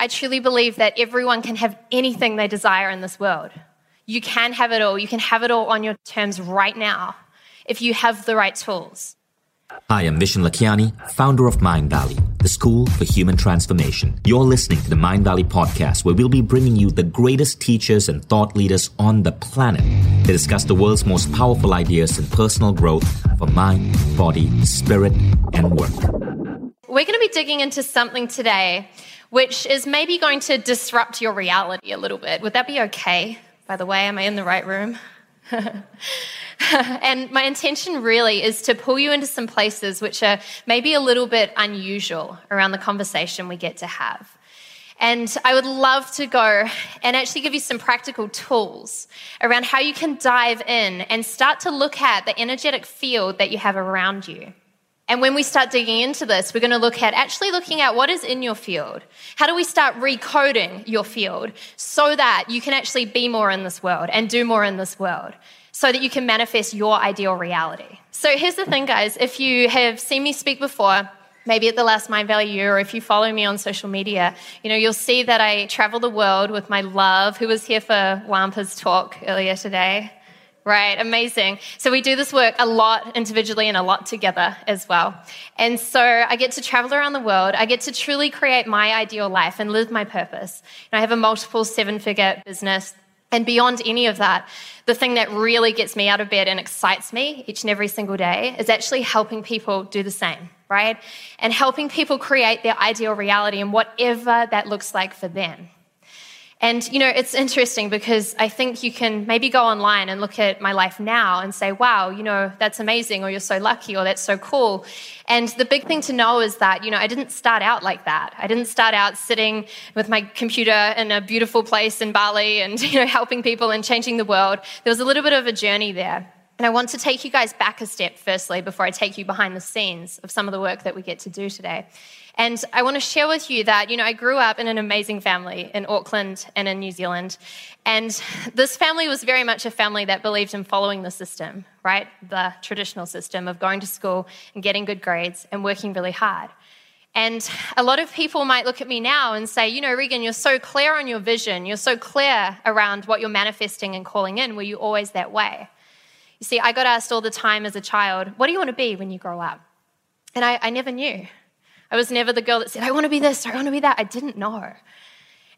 I truly believe that everyone can have anything they desire in this world. You can have it all. You can have it all on your terms right now if you have the right tools. Hi, I'm Vishen Lakhiani, founder of Mindvalley, the school for human transformation. You're listening to the Mindvalley podcast, where we'll be bringing you the greatest teachers and thought leaders on the planet to discuss the world's most powerful ideas in personal growth for mind, body, spirit, and work. We're going to be digging into something today which is maybe going to disrupt your reality a little bit. Would that be okay? By the way, am I in the right room? and my intention really is to pull you into some places which are maybe a little bit unusual around the conversation we get to have. And I would love to go and actually give you some practical tools around how you can dive in and start to look at the energetic field that you have around you. And when we start digging into this, we're going to look at actually looking at what is in your field. How do we start recoding your field so that you can actually be more in this world and do more in this world so that you can manifest your ideal reality? So here's the thing, guys. If you have seen me speak before, maybe at the last Mindvalley U, or if you follow me on social media, you know, you'll see that I travel the world with my love, who was here for Wampa's talk earlier today. Right, amazing. So we do this work a lot individually and a lot together as well. And so I get to travel around the world. I get to truly create my ideal life and live my purpose. And I have a multiple seven figure business. And beyond any of that, the thing that really gets me out of bed and excites me each and every single day is actually helping people do the same, right? And helping people create their ideal reality and whatever that looks like for them. And, you know, it's interesting because I think you can maybe go online and look at my life now and say, wow, you know, that's amazing, or you're so lucky, or that's so cool. And the big thing to know is that, you know, I didn't start out like that. I didn't start out sitting with my computer in a beautiful place in Bali and, you know, helping people and changing the world. There was a little bit of a journey there. And I want to take you guys back a step, firstly, before I take you behind the scenes of some of the work that we get to do today. And I want to share with you that, you know, I grew up in an amazing family in Auckland and in New Zealand. And this family was very much a family that believed in following the system, right? The traditional system of going to school and getting good grades and working really hard. And a lot of people might look at me now and say, you know, Regan, you're so clear on your vision. You're so clear around what you're manifesting and calling in. Were you always that way? You see, I got asked all the time as a child, what do you want to be when you grow up? And I, I never knew. I was never the girl that said, I want to be this, I want to be that. I didn't know.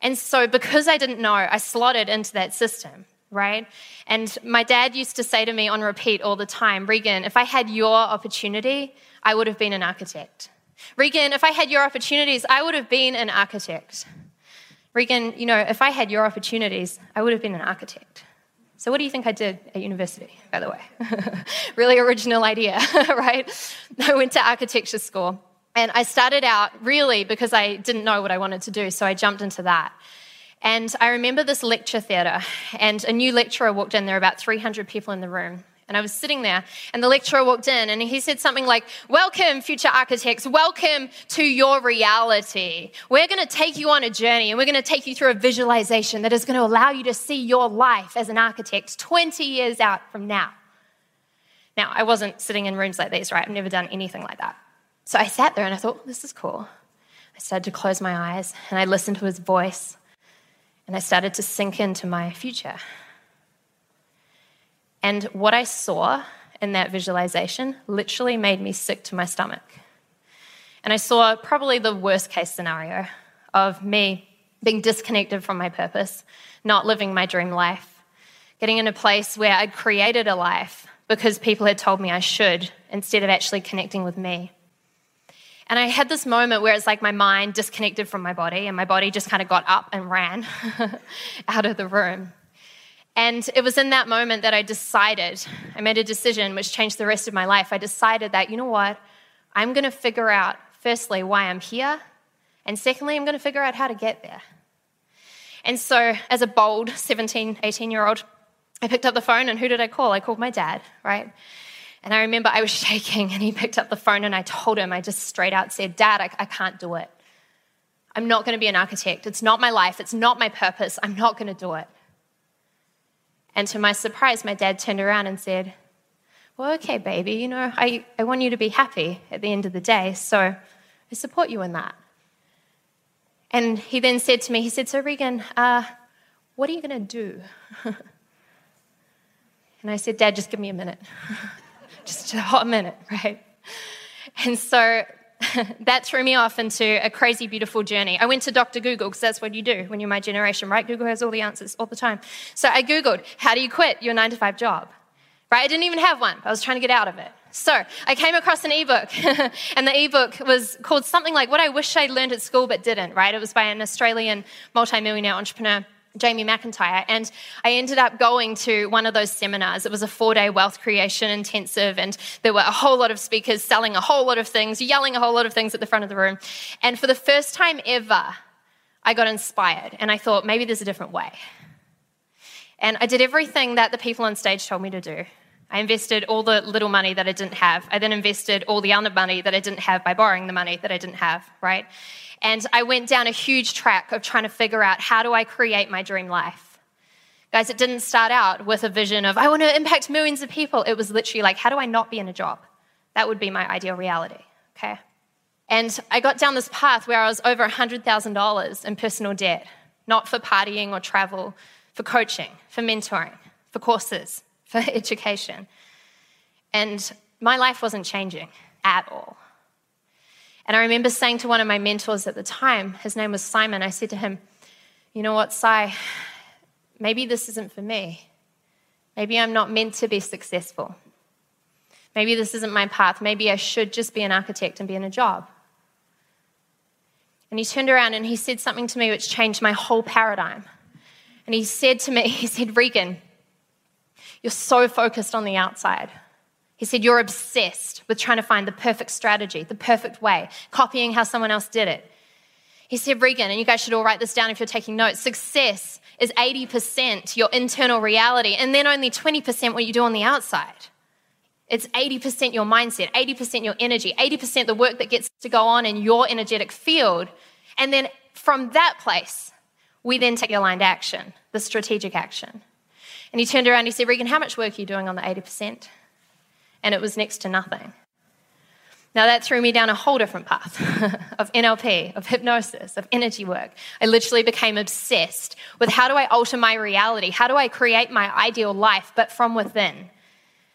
And so, because I didn't know, I slotted into that system, right? And my dad used to say to me on repeat all the time, Regan, if I had your opportunity, I would have been an architect. Regan, if I had your opportunities, I would have been an architect. Regan, you know, if I had your opportunities, I would have been an architect. So, what do you think I did at university, by the way? really original idea, right? I went to architecture school. And I started out really because I didn't know what I wanted to do, so I jumped into that. And I remember this lecture theatre, and a new lecturer walked in. There were about 300 people in the room. And I was sitting there, and the lecturer walked in, and he said something like, Welcome, future architects. Welcome to your reality. We're going to take you on a journey, and we're going to take you through a visualization that is going to allow you to see your life as an architect 20 years out from now. Now, I wasn't sitting in rooms like these, right? I've never done anything like that. So I sat there and I thought, this is cool. I started to close my eyes and I listened to his voice and I started to sink into my future. And what I saw in that visualization literally made me sick to my stomach. And I saw probably the worst case scenario of me being disconnected from my purpose, not living my dream life, getting in a place where I'd created a life because people had told me I should instead of actually connecting with me. And I had this moment where it's like my mind disconnected from my body, and my body just kind of got up and ran out of the room. And it was in that moment that I decided, I made a decision which changed the rest of my life. I decided that, you know what, I'm going to figure out, firstly, why I'm here, and secondly, I'm going to figure out how to get there. And so, as a bold 17, 18 year old, I picked up the phone, and who did I call? I called my dad, right? And I remember I was shaking, and he picked up the phone, and I told him, I just straight out said, Dad, I, I can't do it. I'm not going to be an architect. It's not my life. It's not my purpose. I'm not going to do it. And to my surprise, my dad turned around and said, Well, okay, baby, you know, I, I want you to be happy at the end of the day, so I support you in that. And he then said to me, he said, So, Regan, uh, what are you going to do? and I said, Dad, just give me a minute. just a hot minute, right? And so that threw me off into a crazy, beautiful journey. I went to Dr. Google because that's what you do when you're my generation, right? Google has all the answers all the time. So I Googled, how do you quit your nine to five job? Right? I didn't even have one. I was trying to get out of it. So I came across an ebook, and the ebook was called something like What I Wish I'd Learned at School But Didn't, right? It was by an Australian multimillionaire entrepreneur. Jamie McIntyre, and I ended up going to one of those seminars. It was a four day wealth creation intensive, and there were a whole lot of speakers selling a whole lot of things, yelling a whole lot of things at the front of the room. And for the first time ever, I got inspired, and I thought maybe there's a different way. And I did everything that the people on stage told me to do. I invested all the little money that I didn't have. I then invested all the other money that I didn't have by borrowing the money that I didn't have, right? And I went down a huge track of trying to figure out how do I create my dream life. Guys, it didn't start out with a vision of, I want to impact millions of people. It was literally like, how do I not be in a job? That would be my ideal reality, okay? And I got down this path where I was over $100,000 in personal debt, not for partying or travel, for coaching, for mentoring, for courses, for education. And my life wasn't changing at all. And I remember saying to one of my mentors at the time, his name was Simon, I said to him, You know what, Si, maybe this isn't for me. Maybe I'm not meant to be successful. Maybe this isn't my path. Maybe I should just be an architect and be in a job. And he turned around and he said something to me which changed my whole paradigm. And he said to me, He said, Regan, you're so focused on the outside. He said, You're obsessed with trying to find the perfect strategy, the perfect way, copying how someone else did it. He said, Regan, and you guys should all write this down if you're taking notes success is 80% your internal reality, and then only 20% what you do on the outside. It's 80% your mindset, 80% your energy, 80% the work that gets to go on in your energetic field. And then from that place, we then take aligned action, the strategic action. And he turned around and he said, Regan, how much work are you doing on the 80%? And it was next to nothing. Now, that threw me down a whole different path of NLP, of hypnosis, of energy work. I literally became obsessed with how do I alter my reality? How do I create my ideal life, but from within?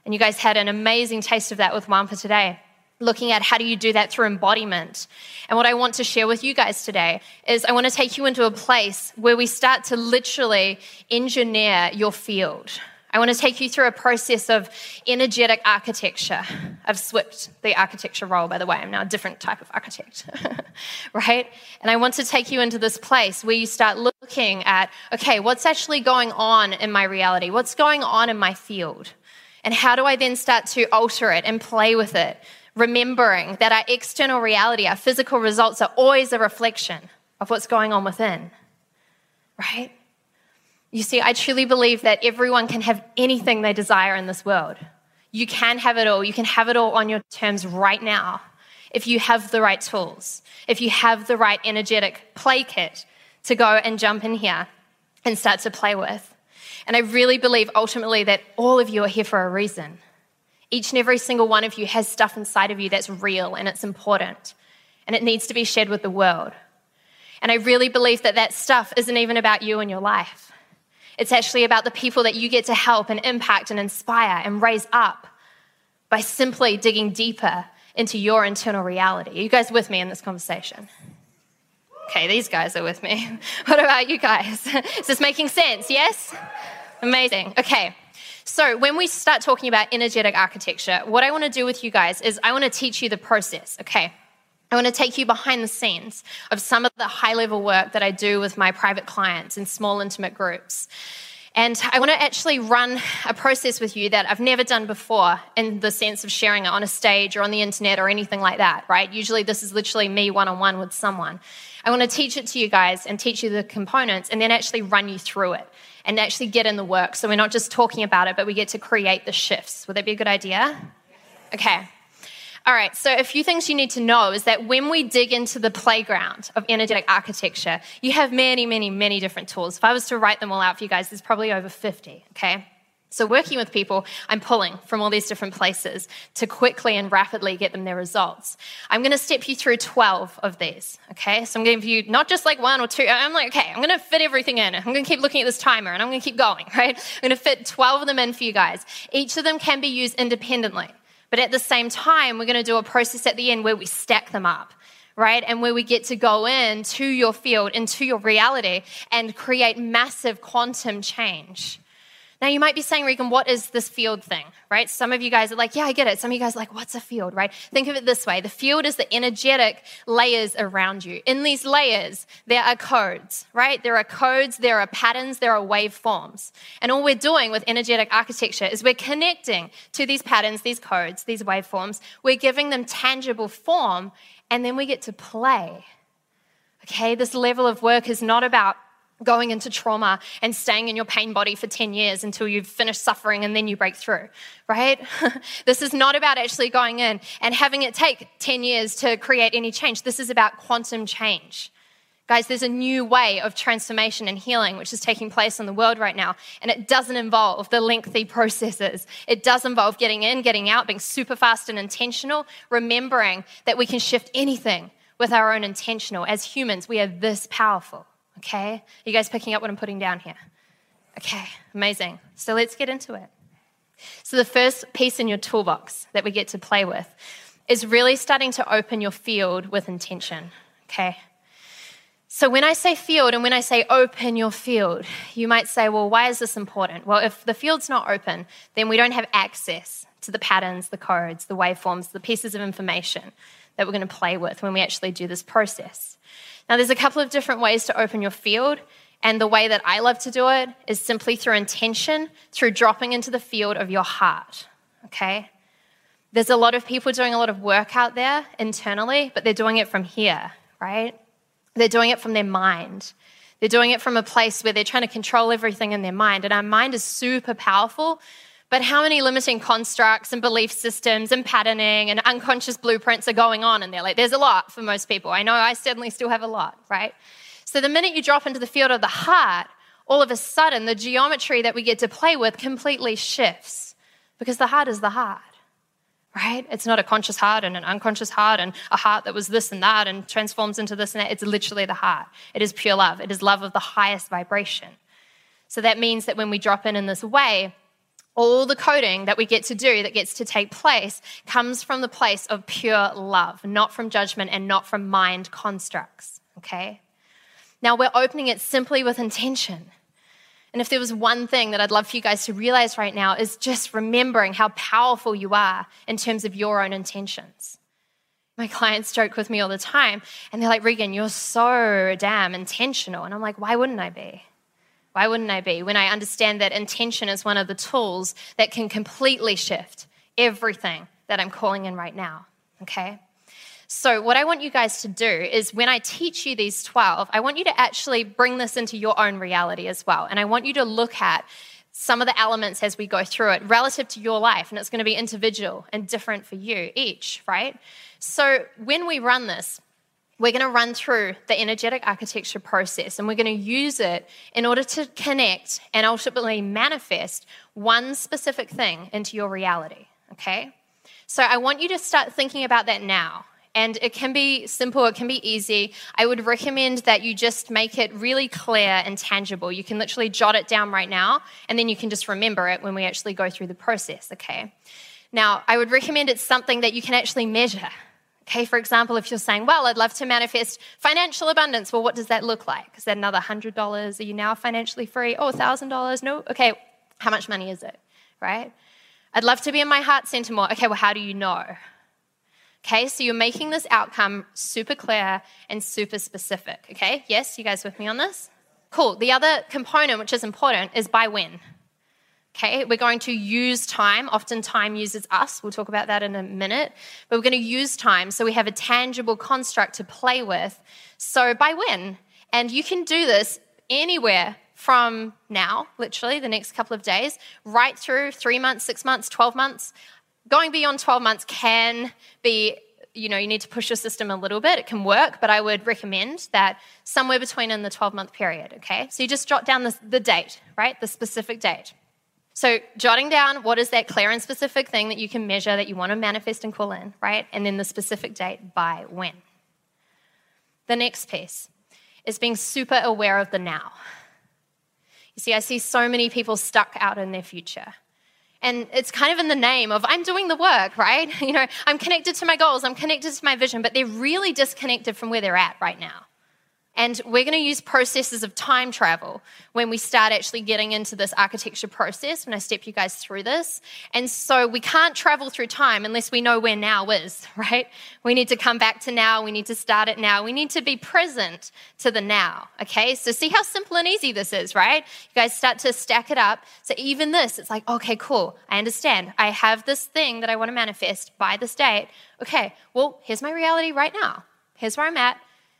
And you guys had an amazing taste of that with Wampa today looking at how do you do that through embodiment. And what I want to share with you guys today is I want to take you into a place where we start to literally engineer your field. I want to take you through a process of energetic architecture. I've switched the architecture role, by the way. I'm now a different type of architect, right? And I want to take you into this place where you start looking at okay, what's actually going on in my reality? What's going on in my field? And how do I then start to alter it and play with it remembering that our external reality, our physical results are always a reflection of what's going on within, right? You see, I truly believe that everyone can have anything they desire in this world. You can have it all. You can have it all on your terms right now if you have the right tools, if you have the right energetic play kit to go and jump in here and start to play with. And I really believe ultimately that all of you are here for a reason. Each and every single one of you has stuff inside of you that's real and it's important and it needs to be shared with the world. And I really believe that that stuff isn't even about you and your life. It's actually about the people that you get to help and impact and inspire and raise up by simply digging deeper into your internal reality. Are you guys with me in this conversation? Okay, these guys are with me. What about you guys? Is this making sense? Yes? Amazing. Okay. So, when we start talking about energetic architecture, what I want to do with you guys is I want to teach you the process, okay? I want to take you behind the scenes of some of the high level work that I do with my private clients in small, intimate groups. And I want to actually run a process with you that I've never done before in the sense of sharing it on a stage or on the internet or anything like that, right? Usually, this is literally me one on one with someone. I want to teach it to you guys and teach you the components and then actually run you through it and actually get in the work. So we're not just talking about it, but we get to create the shifts. Would that be a good idea? Okay. All right, so a few things you need to know is that when we dig into the playground of energetic architecture, you have many, many, many different tools. If I was to write them all out for you guys, there's probably over 50, okay? So, working with people, I'm pulling from all these different places to quickly and rapidly get them their results. I'm going to step you through 12 of these, okay? So, I'm going to give you not just like one or two. I'm like, okay, I'm going to fit everything in. I'm going to keep looking at this timer and I'm going to keep going, right? I'm going to fit 12 of them in for you guys. Each of them can be used independently, but at the same time, we're going to do a process at the end where we stack them up right? And where we get to go in to your field, into your reality, and create massive quantum change. Now, you might be saying, Regan, what is this field thing, right? Some of you guys are like, yeah, I get it. Some of you guys are like, what's a field, right? Think of it this way the field is the energetic layers around you. In these layers, there are codes, right? There are codes, there are patterns, there are waveforms. And all we're doing with energetic architecture is we're connecting to these patterns, these codes, these waveforms. We're giving them tangible form, and then we get to play. Okay, this level of work is not about going into trauma and staying in your pain body for 10 years until you've finished suffering and then you break through, right? this is not about actually going in and having it take 10 years to create any change. This is about quantum change. Guys, there's a new way of transformation and healing which is taking place in the world right now, and it doesn't involve the lengthy processes. It does involve getting in, getting out, being super fast and intentional, remembering that we can shift anything with our own intentional. As humans, we are this powerful. Okay? You guys picking up what I'm putting down here? Okay, amazing. So let's get into it. So, the first piece in your toolbox that we get to play with is really starting to open your field with intention. Okay? So, when I say field and when I say open your field, you might say, well, why is this important? Well, if the field's not open, then we don't have access to the patterns, the codes, the waveforms, the pieces of information that we're going to play with when we actually do this process. Now, there's a couple of different ways to open your field, and the way that I love to do it is simply through intention, through dropping into the field of your heart. Okay? There's a lot of people doing a lot of work out there internally, but they're doing it from here, right? They're doing it from their mind. They're doing it from a place where they're trying to control everything in their mind. And our mind is super powerful, but how many limiting constructs and belief systems and patterning and unconscious blueprints are going on in there? Like, there's a lot for most people. I know I certainly still have a lot, right? So, the minute you drop into the field of the heart, all of a sudden the geometry that we get to play with completely shifts because the heart is the heart, right? It's not a conscious heart and an unconscious heart and a heart that was this and that and transforms into this and that. It's literally the heart. It is pure love, it is love of the highest vibration. So, that means that when we drop in in this way, all the coding that we get to do, that gets to take place, comes from the place of pure love, not from judgment and not from mind constructs. Okay? Now we're opening it simply with intention. And if there was one thing that I'd love for you guys to realize right now, is just remembering how powerful you are in terms of your own intentions. My clients joke with me all the time, and they're like, Regan, you're so damn intentional. And I'm like, why wouldn't I be? Why wouldn't I be? When I understand that intention is one of the tools that can completely shift everything that I'm calling in right now. Okay? So, what I want you guys to do is when I teach you these 12, I want you to actually bring this into your own reality as well. And I want you to look at some of the elements as we go through it relative to your life. And it's going to be individual and different for you each, right? So, when we run this, we're going to run through the energetic architecture process and we're going to use it in order to connect and ultimately manifest one specific thing into your reality. Okay? So I want you to start thinking about that now. And it can be simple, it can be easy. I would recommend that you just make it really clear and tangible. You can literally jot it down right now, and then you can just remember it when we actually go through the process, okay? Now, I would recommend it's something that you can actually measure. Okay, for example, if you're saying, well, I'd love to manifest financial abundance, well, what does that look like? Is that another $100? Are you now financially free? Oh, $1,000? No? Okay, how much money is it? Right? I'd love to be in my heart center more. Okay, well, how do you know? Okay, so you're making this outcome super clear and super specific. Okay, yes, you guys with me on this? Cool. The other component, which is important, is by when. Okay, we're going to use time. Often time uses us. We'll talk about that in a minute. But we're going to use time so we have a tangible construct to play with. So by when? And you can do this anywhere from now, literally the next couple of days, right through three months, six months, 12 months. Going beyond 12 months can be you know, you need to push your system a little bit. It can work, but I would recommend that somewhere between in the 12 month period, okay? So you just jot down the, the date, right? The specific date. So, jotting down what is that clear and specific thing that you can measure that you want to manifest and call in, right? And then the specific date by when. The next piece is being super aware of the now. You see, I see so many people stuck out in their future. And it's kind of in the name of I'm doing the work, right? You know, I'm connected to my goals, I'm connected to my vision, but they're really disconnected from where they're at right now. And we're going to use processes of time travel when we start actually getting into this architecture process, when I step you guys through this. And so we can't travel through time unless we know where now is, right? We need to come back to now. We need to start it now. We need to be present to the now, okay? So see how simple and easy this is, right? You guys start to stack it up. So even this, it's like, okay, cool. I understand. I have this thing that I want to manifest by this date. Okay, well, here's my reality right now. Here's where I'm at.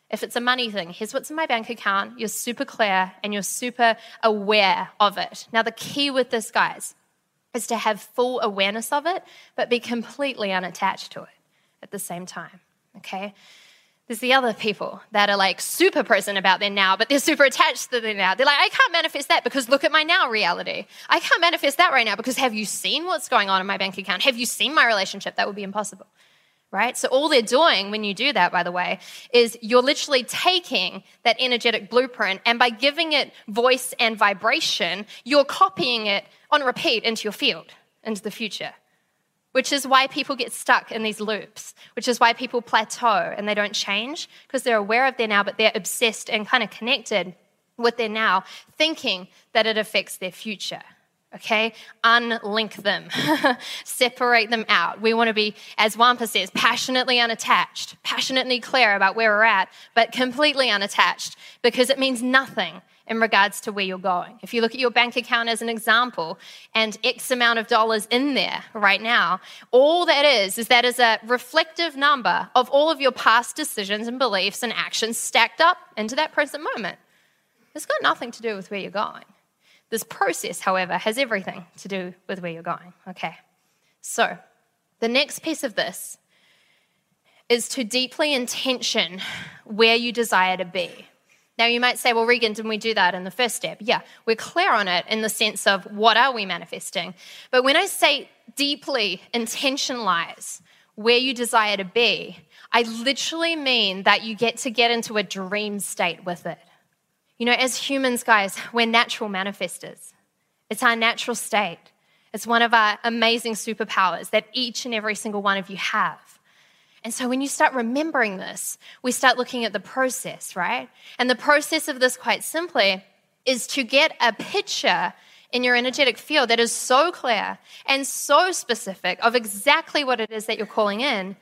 If it's a money thing, here's what's in my bank account. You're super clear and you're super aware of it. Now, the key with this, guys, is to have full awareness of it, but be completely unattached to it at the same time. Okay? There's the other people that are like super present about their now, but they're super attached to their now. They're like, I can't manifest that because look at my now reality. I can't manifest that right now because have you seen what's going on in my bank account? Have you seen my relationship? That would be impossible right? So, all they're doing when you do that, by the way, is you're literally taking that energetic blueprint and by giving it voice and vibration, you're copying it on repeat into your field, into the future. Which is why people get stuck in these loops, which is why people plateau and they don't change because they're aware of their now, but they're obsessed and kind of connected with their now, thinking that it affects their future okay? Unlink them, separate them out. We want to be, as Wampa says, passionately unattached, passionately clear about where we're at, but completely unattached because it means nothing in regards to where you're going. If you look at your bank account as an example and X amount of dollars in there right now, all that is, is that is a reflective number of all of your past decisions and beliefs and actions stacked up into that present moment. It's got nothing to do with where you're going. This process, however, has everything to do with where you're going. Okay. So, the next piece of this is to deeply intention where you desire to be. Now, you might say, well, Regan, didn't we do that in the first step? Yeah, we're clear on it in the sense of what are we manifesting. But when I say deeply intentionalize where you desire to be, I literally mean that you get to get into a dream state with it. You know, as humans, guys, we're natural manifestors. It's our natural state. It's one of our amazing superpowers that each and every single one of you have. And so when you start remembering this, we start looking at the process, right? And the process of this, quite simply, is to get a picture in your energetic field that is so clear and so specific of exactly what it is that you're calling in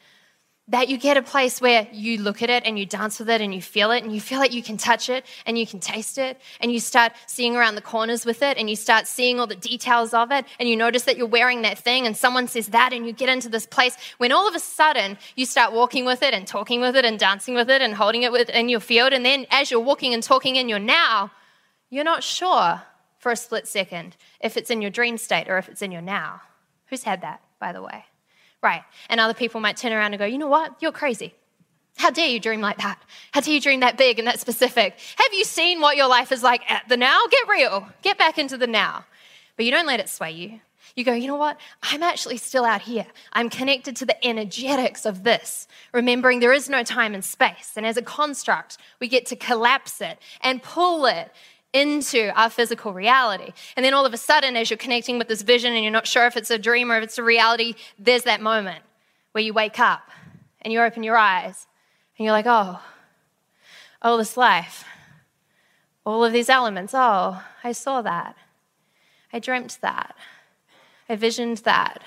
that you get a place where you look at it and you dance with it and you feel it and you feel like you can touch it and you can taste it and you start seeing around the corners with it and you start seeing all the details of it and you notice that you're wearing that thing and someone says that and you get into this place when all of a sudden you start walking with it and talking with it and dancing with it and holding it in your field and then as you're walking and talking in your now you're not sure for a split second if it's in your dream state or if it's in your now who's had that by the way Right. And other people might turn around and go, you know what? You're crazy. How dare you dream like that? How dare you dream that big and that specific? Have you seen what your life is like at the now? Get real. Get back into the now. But you don't let it sway you. You go, you know what? I'm actually still out here. I'm connected to the energetics of this, remembering there is no time and space. And as a construct, we get to collapse it and pull it into our physical reality. And then all of a sudden, as you're connecting with this vision and you're not sure if it's a dream or if it's a reality, there's that moment where you wake up and you open your eyes and you're like, oh, oh, this life, all of these elements, oh, I saw that. I dreamt that. I visioned that.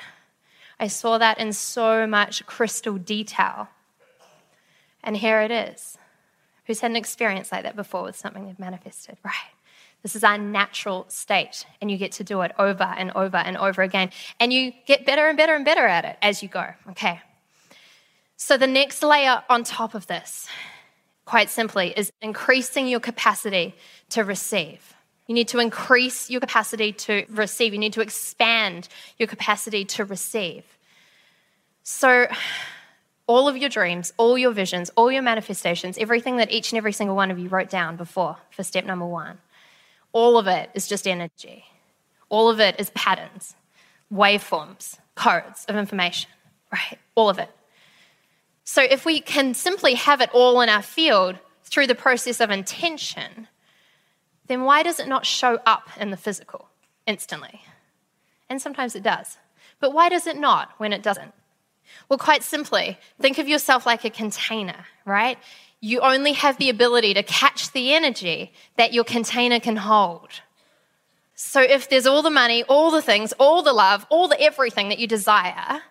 I saw that in so much crystal detail. And here it is. Who's had an experience like that before with something they've manifested? Right. This is our natural state, and you get to do it over and over and over again. And you get better and better and better at it as you go. Okay. So, the next layer on top of this, quite simply, is increasing your capacity to receive. You need to increase your capacity to receive. You need to expand your capacity to receive. So, all of your dreams, all your visions, all your manifestations, everything that each and every single one of you wrote down before for step number one, all of it is just energy. All of it is patterns, waveforms, codes of information, right? All of it. So if we can simply have it all in our field through the process of intention, then why does it not show up in the physical instantly? And sometimes it does. But why does it not when it doesn't? Well, quite simply, think of yourself like a container, right? You only have the ability to catch the energy that your container can hold. So if there's all the money, all the things, all the love, all the everything that you desire,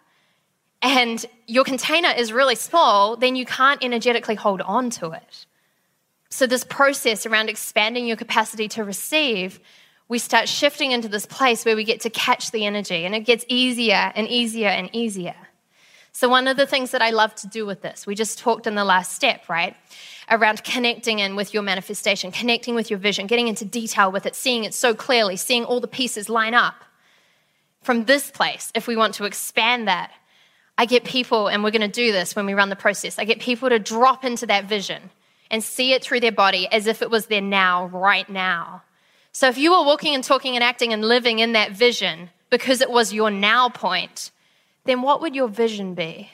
and your container is really small, then you can't energetically hold on to it. So, this process around expanding your capacity to receive, we start shifting into this place where we get to catch the energy, and it gets easier and easier and easier. So, one of the things that I love to do with this, we just talked in the last step, right? Around connecting in with your manifestation, connecting with your vision, getting into detail with it, seeing it so clearly, seeing all the pieces line up. From this place, if we want to expand that, I get people, and we're going to do this when we run the process, I get people to drop into that vision and see it through their body as if it was their now, right now. So if you were walking and talking and acting and living in that vision because it was your now point, then what would your vision be?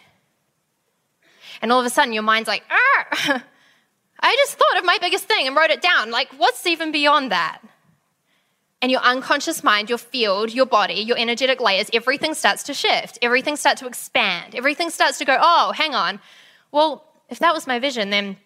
And all of a sudden, your mind's like, I just thought of my biggest thing and wrote it down. Like, what's even beyond that? And your unconscious mind, your field, your body, your energetic layers, everything starts to shift. Everything starts to expand. Everything starts to go, oh, hang on. Well, if that was my vision, then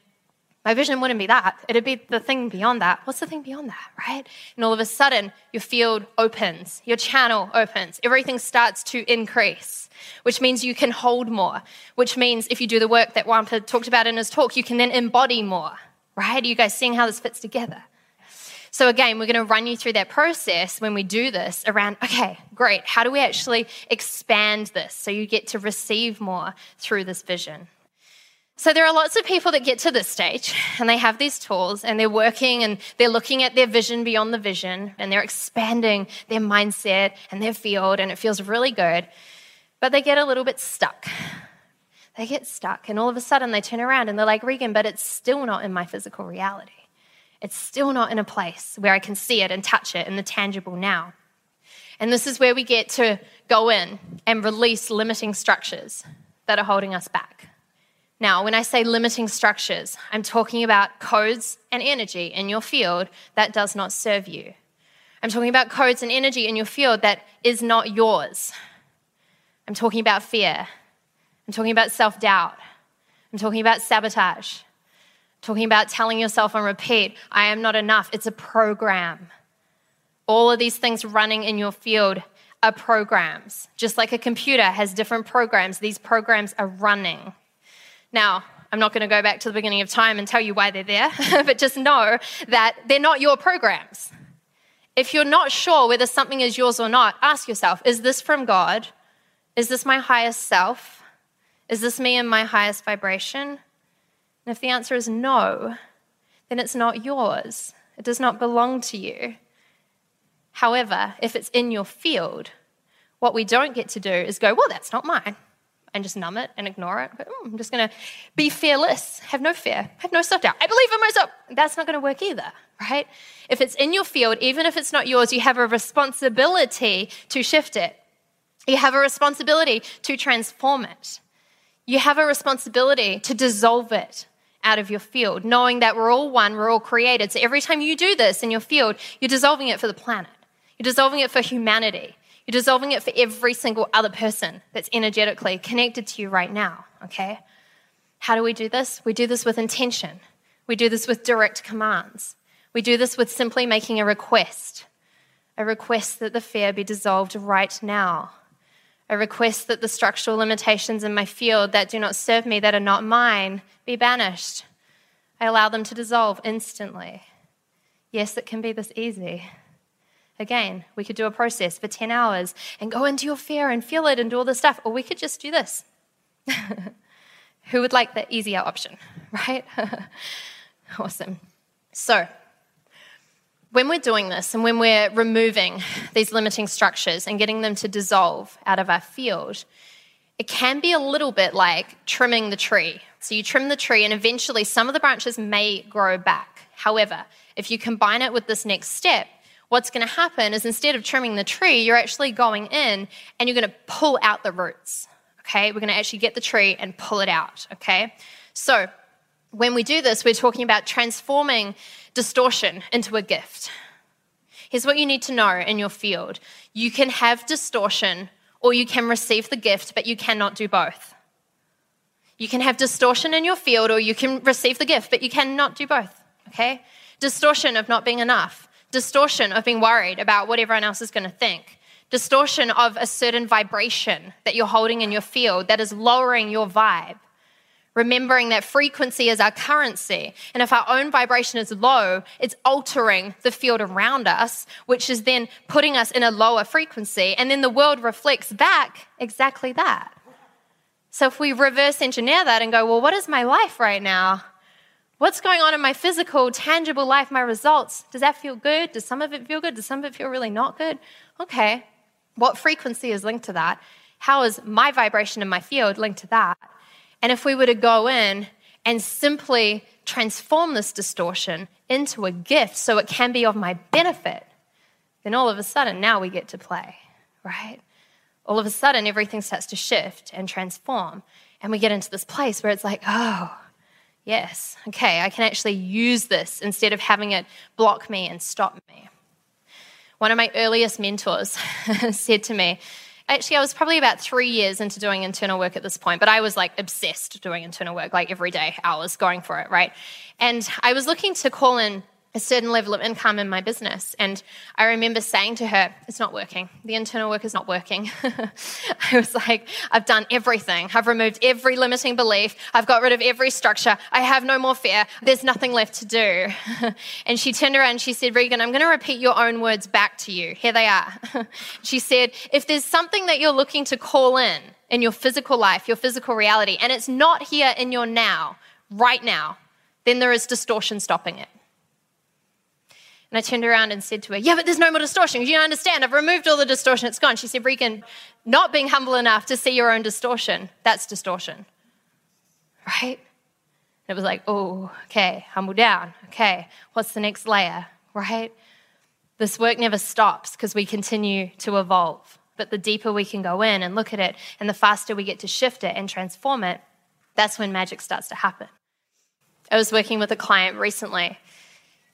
my vision wouldn't be that. It'd be the thing beyond that. What's the thing beyond that, right? And all of a sudden, your field opens, your channel opens, everything starts to increase, which means you can hold more, which means if you do the work that Wampa talked about in his talk, you can then embody more, right? Are you guys seeing how this fits together? So, again, we're going to run you through that process when we do this around, okay, great. How do we actually expand this so you get to receive more through this vision? So there are lots of people that get to this stage and they have these tools and they're working and they're looking at their vision beyond the vision and they're expanding their mindset and their field and it feels really good. But they get a little bit stuck. They get stuck and all of a sudden they turn around and they're like, Regan, but it's still not in my physical reality. It's still not in a place where I can see it and touch it in the tangible now. And this is where we get to go in and release limiting structures that are holding us back. Now, when I say limiting structures, I'm talking about codes and energy in your field that does not serve you. I'm talking about codes and energy in your field that is not yours. I'm talking about fear. I'm talking about self doubt. I'm talking about sabotage. I'm talking about telling yourself on repeat, I am not enough. It's a program. All of these things running in your field are programs. Just like a computer has different programs, these programs are running. Now, I'm not going to go back to the beginning of time and tell you why they're there, but just know that they're not your programs. If you're not sure whether something is yours or not, ask yourself is this from God? Is this my highest self? Is this me in my highest vibration? And if the answer is no, then it's not yours. It does not belong to you. However, if it's in your field, what we don't get to do is go, well, that's not mine and just numb it and ignore it. But, oh, I'm just going to be fearless, have no fear, have no self doubt. I believe in myself. That's not going to work either, right? If it's in your field, even if it's not yours, you have a responsibility to shift it. You have a responsibility to transform it. You have a responsibility to dissolve it out of your field, knowing that we're all one, we're all created. So every time you do this in your field, you're dissolving it for the planet. You're dissolving it for humanity. You're dissolving it for every single other person that's energetically connected to you right now, okay? How do we do this? We do this with intention. We do this with direct commands. We do this with simply making a request a request that the fear be dissolved right now, a request that the structural limitations in my field that do not serve me, that are not mine, be banished. I allow them to dissolve instantly. Yes, it can be this easy. Again, we could do a process for 10 hours and go into your fear and feel it and do all this stuff, or we could just do this. Who would like the easier option, right? awesome. So, when we're doing this and when we're removing these limiting structures and getting them to dissolve out of our field, it can be a little bit like trimming the tree. So, you trim the tree, and eventually some of the branches may grow back. However, if you combine it with this next step, what's going to happen is instead of trimming the tree, you're actually going in and you're going to pull out the roots. Okay, we're going to actually get the tree and pull it out. Okay, so when we do this, we're talking about transforming distortion into a gift. Here's what you need to know in your field you can have distortion or you can receive the gift, but you cannot do both. You can have distortion in your field or you can receive the gift, but you cannot do both. Okay? Distortion of not being enough, distortion of being worried about what everyone else is going to think, distortion of a certain vibration that you're holding in your field that is lowering your vibe remembering that frequency is our currency. And if our own vibration is low, it's altering the field around us, which is then putting us in a lower frequency. And then the world reflects back exactly that. So if we reverse engineer that and go, well, what is my life right now? What's going on in my physical, tangible life, my results? Does that feel good? Does some of it feel good? Does some of it feel really not good? Okay. What frequency is linked to that? How is my vibration in my field linked to that? And if we were to go in and simply transform this distortion into a gift so it can be of my benefit, then all of a sudden now we get to play, right? All of a sudden everything starts to shift and transform. And we get into this place where it's like, oh, yes, okay, I can actually use this instead of having it block me and stop me. One of my earliest mentors said to me, actually, I was probably about three years into doing internal work at this point, but I was like obsessed doing internal work, like every day, hours going for it, right? And I was looking to call in a certain level of income in my business. And I remember saying to her, It's not working. The internal work is not working. I was like, I've done everything. I've removed every limiting belief. I've got rid of every structure. I have no more fear. There's nothing left to do. and she turned around and she said, Regan, I'm going to repeat your own words back to you. Here they are. she said, If there's something that you're looking to call in, in your physical life, your physical reality, and it's not here in your now, right now, then there is distortion stopping it. And I turned around and said to her, Yeah, but there's no more distortion. You don't understand. I've removed all the distortion. It's gone. She said, Regan, not being humble enough to see your own distortion, that's distortion. Right? And it was like, Oh, okay, humble down. Okay, what's the next layer? Right? This work never stops because we continue to evolve. But the deeper we can go in and look at it, and the faster we get to shift it and transform it, that's when magic starts to happen. I was working with a client recently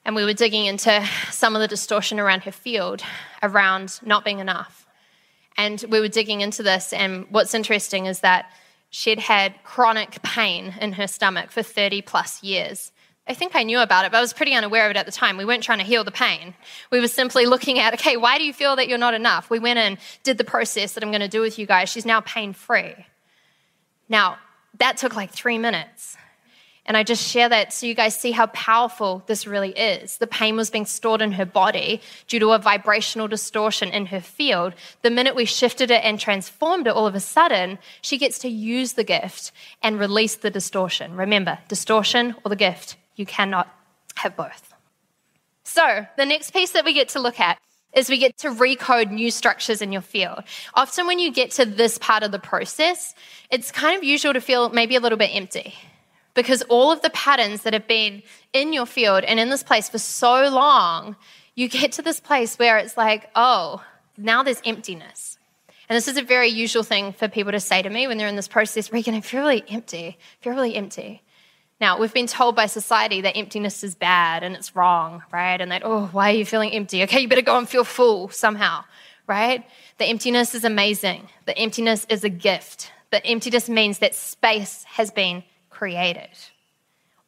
and we were digging into some of the distortion around her field around not being enough. And we were digging into this, and what's interesting is that she'd had chronic pain in her stomach for 30 plus years. I think I knew about it, but I was pretty unaware of it at the time. We weren't trying to heal the pain. We were simply looking at, okay, why do you feel that you're not enough? We went and did the process that I'm going to do with you guys. She's now pain free. Now, that took like three minutes. And I just share that so you guys see how powerful this really is. The pain was being stored in her body due to a vibrational distortion in her field. The minute we shifted it and transformed it, all of a sudden, she gets to use the gift and release the distortion. Remember, distortion or the gift, you cannot have both. So, the next piece that we get to look at is we get to recode new structures in your field. Often, when you get to this part of the process, it's kind of usual to feel maybe a little bit empty because all of the patterns that have been in your field and in this place for so long, you get to this place where it's like, oh, now there's emptiness. And this is a very usual thing for people to say to me when they're in this process Regan, I feel really empty. I feel really empty. Now, we've been told by society that emptiness is bad and it's wrong, right? And that, oh, why are you feeling empty? Okay, you better go and feel full somehow, right? The emptiness is amazing. The emptiness is a gift. The emptiness means that space has been created.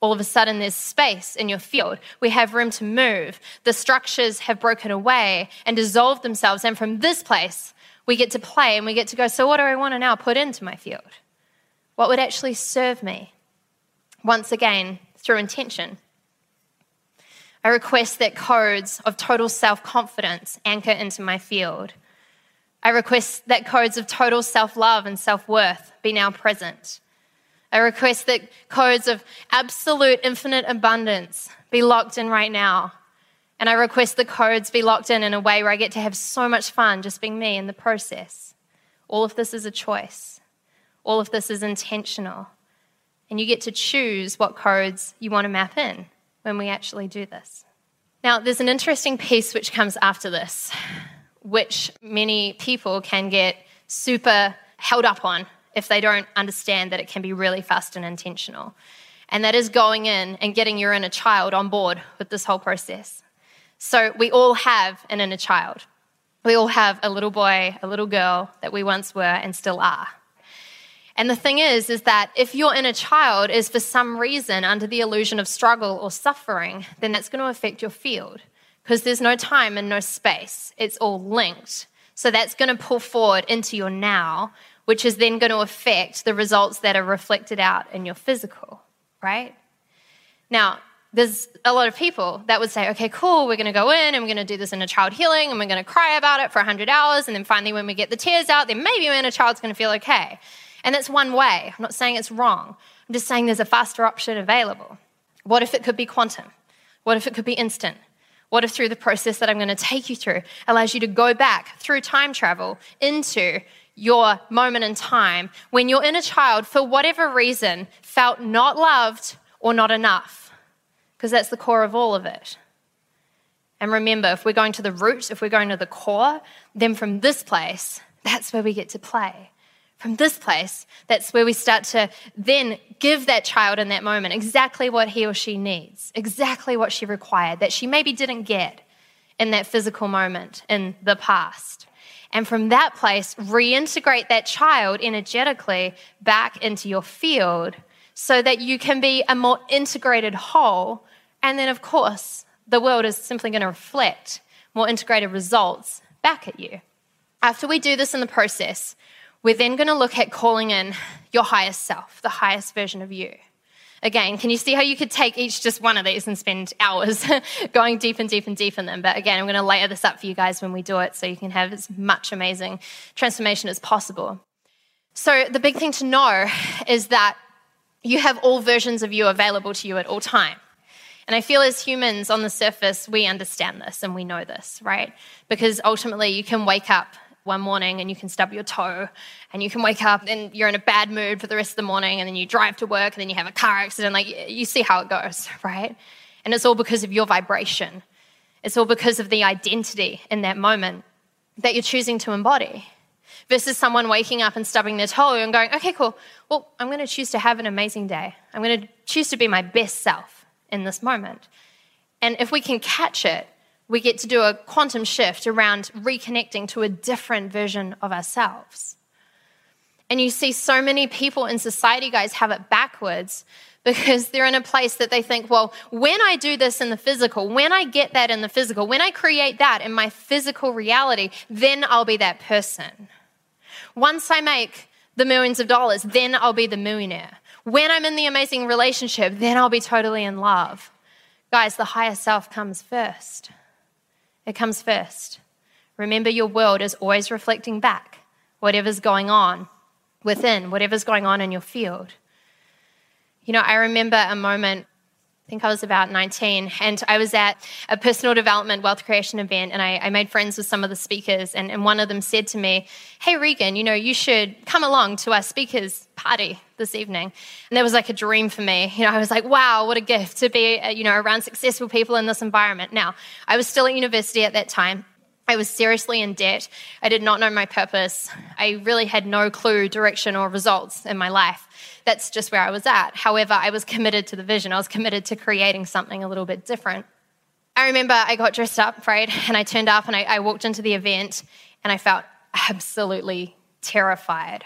All of a sudden, there's space in your field. We have room to move. The structures have broken away and dissolved themselves. And from this place, we get to play and we get to go, so what do I want to now put into my field? What would actually serve me? Once again, through intention. I request that codes of total self confidence anchor into my field. I request that codes of total self love and self worth be now present. I request that codes of absolute infinite abundance be locked in right now. And I request the codes be locked in in a way where I get to have so much fun just being me in the process. All of this is a choice, all of this is intentional. And you get to choose what codes you want to map in when we actually do this. Now, there's an interesting piece which comes after this, which many people can get super held up on if they don't understand that it can be really fast and intentional. And that is going in and getting your inner child on board with this whole process. So, we all have an inner child. We all have a little boy, a little girl that we once were and still are. And the thing is, is that if your inner child is for some reason under the illusion of struggle or suffering, then that's going to affect your field because there's no time and no space. It's all linked. So that's going to pull forward into your now, which is then going to affect the results that are reflected out in your physical, right? Now, there's a lot of people that would say, okay, cool, we're going to go in and we're going to do this in a child healing and we're going to cry about it for 100 hours. And then finally, when we get the tears out, then maybe when a child's going to feel okay. And that's one way. I'm not saying it's wrong. I'm just saying there's a faster option available. What if it could be quantum? What if it could be instant? What if through the process that I'm going to take you through allows you to go back through time travel into your moment in time when your inner child, for whatever reason, felt not loved or not enough? Because that's the core of all of it. And remember, if we're going to the root, if we're going to the core, then from this place, that's where we get to play from this place, that's where we start to then give that child in that moment exactly what he or she needs, exactly what she required that she maybe didn't get in that physical moment in the past. And from that place, reintegrate that child energetically back into your field so that you can be a more integrated whole. And then, of course, the world is simply going to reflect more integrated results back at you. After we do this in the process, we're then going to look at calling in your highest self, the highest version of you. Again, can you see how you could take each just one of these and spend hours going deep and deep and deep in them? But again, I'm going to layer this up for you guys when we do it so you can have as much amazing transformation as possible. So, the big thing to know is that you have all versions of you available to you at all time. And I feel as humans on the surface, we understand this and we know this, right? Because ultimately, you can wake up one morning and you can stub your toe and you can wake up and you're in a bad mood for the rest of the morning and then you drive to work and then you have a car accident. Like you see how it goes, right? And it's all because of your vibration. It's all because of the identity in that moment that you're choosing to embody versus someone waking up and stubbing their toe and going, okay, cool. Well, I'm going to choose to have an amazing day. I'm going to choose to be my best self in this moment. And if we can catch it, we get to do a quantum shift around reconnecting to a different version of ourselves. And you see so many people in society, guys, have it backwards because they're in a place that they think, well, when I do this in the physical, when I get that in the physical, when I create that in my physical reality, then I'll be that person. Once I make the millions of dollars, then I'll be the millionaire. When I'm in the amazing relationship, then I'll be totally in love. Guys, the higher self comes first. It comes first. Remember, your world is always reflecting back whatever's going on within, whatever's going on in your field. You know, I remember a moment I think I was about 19, and I was at a personal development wealth creation event, and I, I, made friends with some of the speakers. And, and one of them said to me, Hey, Regan, you know, you should come along to our speakers' party this evening. And that was like a dream for me. You know, I was like, wow, what a gift to be, uh, you know, around successful people in this environment. Now, I was still at university at that time. I was seriously in debt. I did not know my purpose. I really had no clue, direction, or results in my life. That's just where I was at. However, I was committed to the vision. I was committed to creating something a little bit different. I remember I got dressed up, right? And I turned up and I, I walked into the event and I felt absolutely terrified.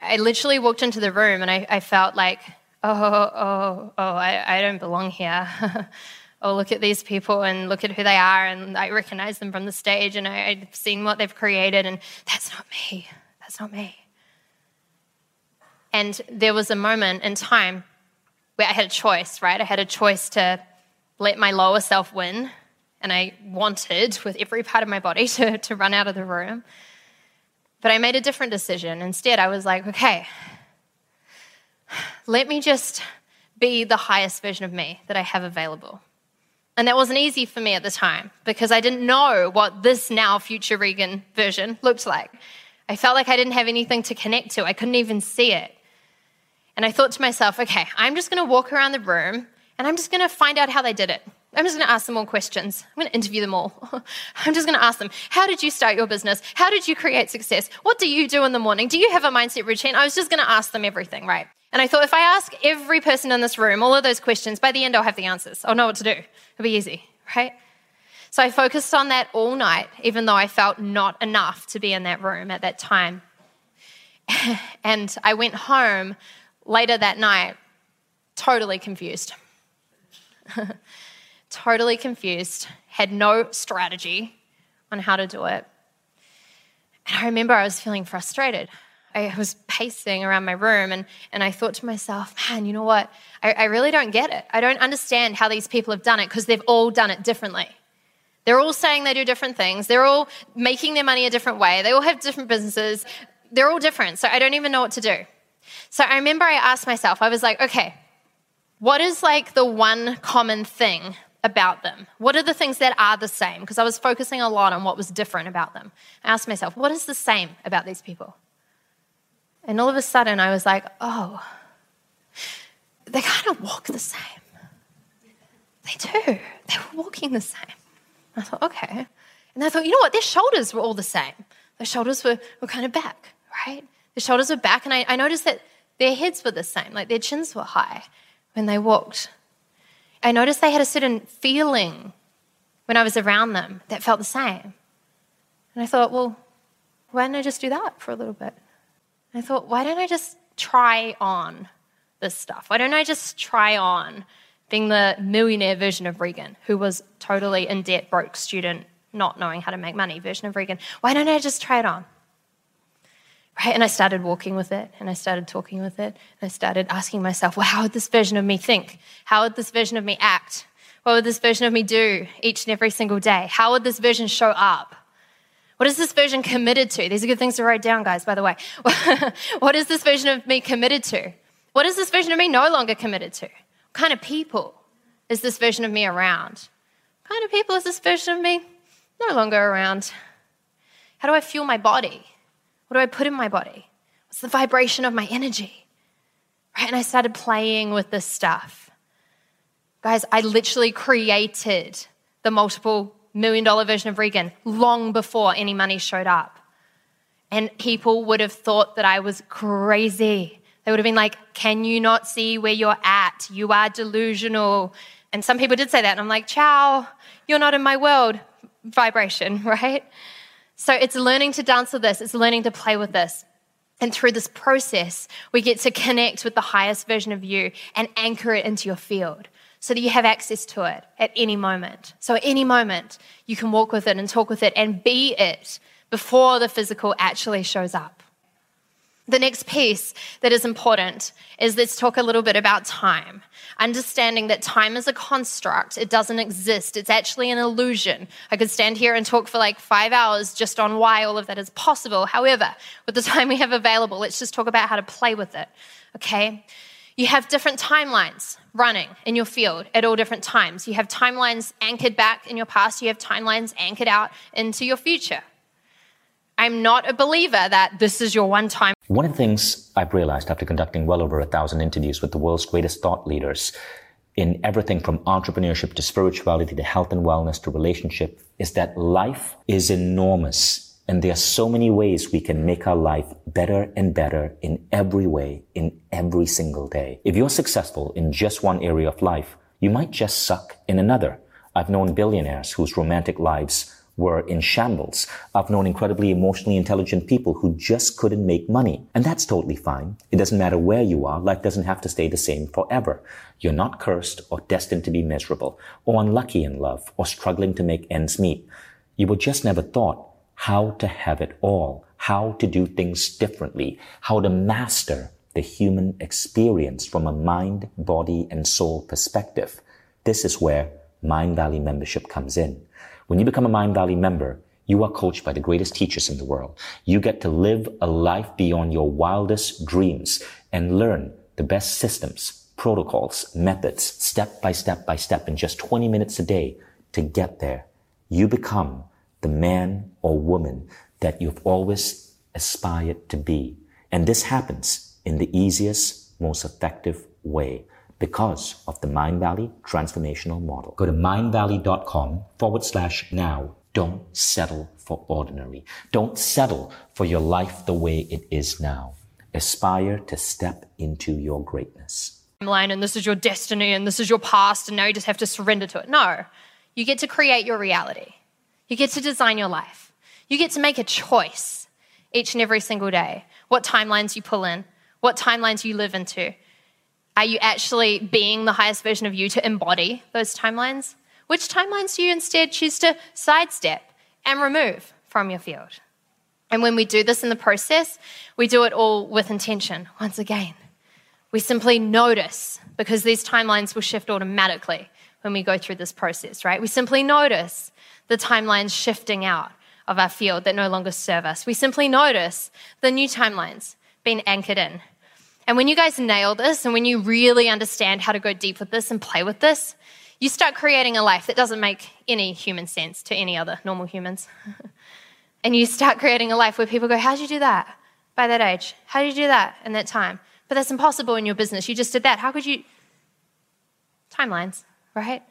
I literally walked into the room and I, I felt like, oh, oh, oh, I, I don't belong here. oh, look at these people and look at who they are, and I recognize them from the stage, and I, have seen what they've created, and that's not me. That's not me. And there was a moment in time where I had a choice, right? I had a choice to let my lower self win, and I wanted with every part of my body to, to run out of the room. But I made a different decision. Instead, I was like, okay, let me just be the highest version of me that I have available. And that wasn't easy for me at the time because I didn't know what this now future Regan version looked like. I felt like I didn't have anything to connect to, I couldn't even see it. And I thought to myself, okay, I'm just gonna walk around the room and I'm just gonna find out how they did it. I'm just going to ask them all questions. I'm going to interview them all. I'm just going to ask them, how did you start your business? How did you create success? What do you do in the morning? Do you have a mindset routine? I was just going to ask them everything, right? And I thought if I ask every person in this room all of those questions, by the end I'll have the answers. I'll know what to do. It'll be easy, right? So I focused on that all night, even though I felt not enough to be in that room at that time. and I went home later that night, totally confused. totally confused, had no strategy on how to do it. And I remember I was feeling frustrated. I was pacing around my room and, and I thought to myself, man, you know what? I, I really don't get it. I don't understand how these people have done it because they've all done it differently. They're all saying they do different things. They're all making their money a different way. They all have different businesses. They're all different. So I don't even know what to do. So I remember I asked myself, I was like, okay, what is like the one common thing about them? What are the things that are the same? Because I was focusing a lot on what was different about them. I asked myself, what is the same about these people? And all of a sudden I was like, oh, they kind of walk the same. They do. They were walking the same. I thought, okay. And I thought, you know what? Their shoulders were all the same. Their shoulders were, were kind of back, right? Their shoulders were back. And I, I noticed that their heads were the same, like their chins were high when they walked. I noticed they had a certain feeling when I was around them that felt the same. And I thought, well, why don't I just do that for a little bit? I thought, why don't I just try on this stuff? Why don't I just try on being the millionaire version of Regan, who was totally in debt, broke student, not knowing how to make money version of Regan. Why don't I just try it on? Right? And I started walking with it and I started talking with it. And I started asking myself, well, how would this version of me think? How would this version of me act? What would this version of me do each and every single day? How would this version show up? What is this version committed to? These are good things to write down, guys, by the way. what is this version of me committed to? What is this version of me no longer committed to? What kind of people is this version of me around? What kind of people is this version of me no longer around? How do I fuel my body? What do I put in my body? What's the vibration of my energy? Right? And I started playing with this stuff. Guys, I literally created the multiple million dollar version of Regan long before any money showed up. And people would have thought that I was crazy. They would have been like, Can you not see where you're at? You are delusional. And some people did say that. And I'm like, Ciao, you're not in my world vibration, right? So it's learning to dance with this, it's learning to play with this. And through this process, we get to connect with the highest version of you and anchor it into your field so that you have access to it at any moment. So at any moment, you can walk with it and talk with it and be it before the physical actually shows up. The next piece that is important is let's talk a little bit about time. Understanding that time is a construct, it doesn't exist, it's actually an illusion. I could stand here and talk for like five hours just on why all of that is possible. However, with the time we have available, let's just talk about how to play with it, okay? You have different timelines running in your field at all different times. You have timelines anchored back in your past, you have timelines anchored out into your future. I'm not a believer that this is your one time. One of the things I've realized after conducting well over a thousand interviews with the world's greatest thought leaders in everything from entrepreneurship to spirituality to health and wellness to relationship is that life is enormous. And there are so many ways we can make our life better and better in every way, in every single day. If you're successful in just one area of life, you might just suck in another. I've known billionaires whose romantic lives were in shambles. I've known incredibly emotionally intelligent people who just couldn't make money. And that's totally fine. It doesn't matter where you are. Life doesn't have to stay the same forever. You're not cursed or destined to be miserable or unlucky in love or struggling to make ends meet. You were just never taught how to have it all, how to do things differently, how to master the human experience from a mind, body, and soul perspective. This is where Mindvalley membership comes in. When you become a Mindvalley member, you are coached by the greatest teachers in the world. You get to live a life beyond your wildest dreams and learn the best systems, protocols, methods, step by step by step in just 20 minutes a day to get there. You become the man or woman that you've always aspired to be. And this happens in the easiest, most effective way because of the Mindvalley transformational model. Go to mindvalley.com forward slash now. Don't settle for ordinary. Don't settle for your life the way it is now. Aspire to step into your greatness. Line and this is your destiny and this is your past and now you just have to surrender to it. No, you get to create your reality. You get to design your life. You get to make a choice each and every single day. What timelines you pull in, what timelines you live into, are you actually being the highest version of you to embody those timelines? Which timelines do you instead choose to sidestep and remove from your field? And when we do this in the process, we do it all with intention. Once again, we simply notice because these timelines will shift automatically when we go through this process, right? We simply notice the timelines shifting out of our field that no longer serve us. We simply notice the new timelines being anchored in and when you guys nail this and when you really understand how to go deep with this and play with this, you start creating a life that doesn't make any human sense to any other normal humans. and you start creating a life where people go, How'd you do that by that age? How did you do that in that time? But that's impossible in your business. You just did that. How could you? Timelines, right?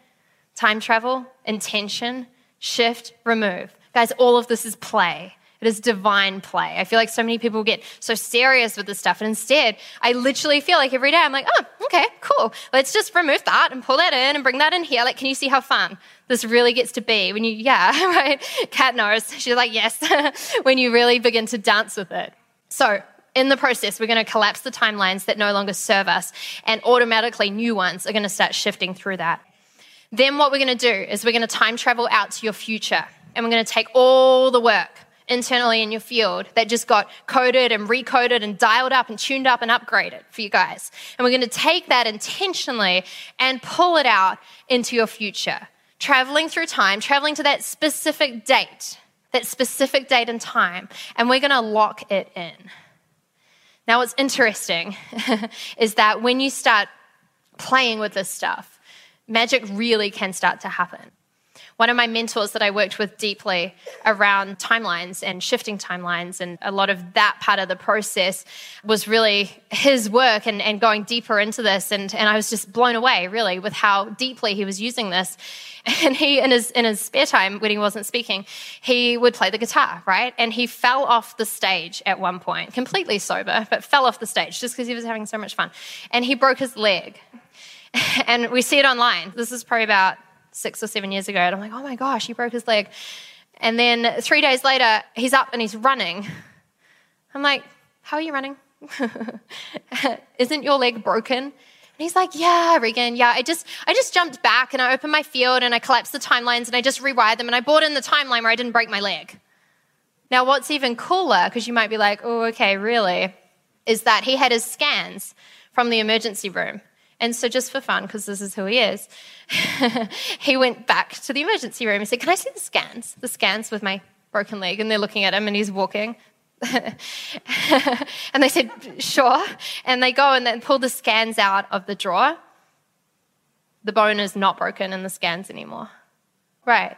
Time travel, intention, shift, remove. Guys, all of this is play. It is divine play. I feel like so many people get so serious with this stuff. And instead, I literally feel like every day I'm like, oh, okay, cool. Let's just remove that and pull that in and bring that in here. Like, can you see how fun this really gets to be when you, yeah, right? Cat knows. She's like, yes, when you really begin to dance with it. So, in the process, we're going to collapse the timelines that no longer serve us, and automatically new ones are going to start shifting through that. Then, what we're going to do is we're going to time travel out to your future, and we're going to take all the work internally in your field that just got coded and recoded and dialed up and tuned up and upgraded for you guys. And we're going to take that intentionally and pull it out into your future. Traveling through time, traveling to that specific date, that specific date and time, and we're going to lock it in. Now, what's interesting is that when you start playing with this stuff, magic really can start to happen. One of my mentors that I worked with deeply around timelines and shifting timelines, and a lot of that part of the process was really his work and, and going deeper into this. And, and I was just blown away, really, with how deeply he was using this. And he, in his, in his spare time, when he wasn't speaking, he would play the guitar, right? And he fell off the stage at one point, completely sober, but fell off the stage just because he was having so much fun. And he broke his leg. And we see it online. This is probably about six or seven years ago. And I'm like, oh my gosh, he broke his leg. And then three days later, he's up and he's running. I'm like, how are you running? Isn't your leg broken? And he's like, yeah, Regan, yeah. I just, I just jumped back and I opened my field and I collapsed the timelines and I just rewired them and I brought in the timeline where I didn't break my leg. Now, what's even cooler, because you might be like, oh, okay, really, is that he had his scans from the emergency room. And so, just for fun, because this is who he is, he went back to the emergency room and said, Can I see the scans? The scans with my broken leg. And they're looking at him and he's walking. and they said, Sure. And they go and then pull the scans out of the drawer. The bone is not broken in the scans anymore. Right.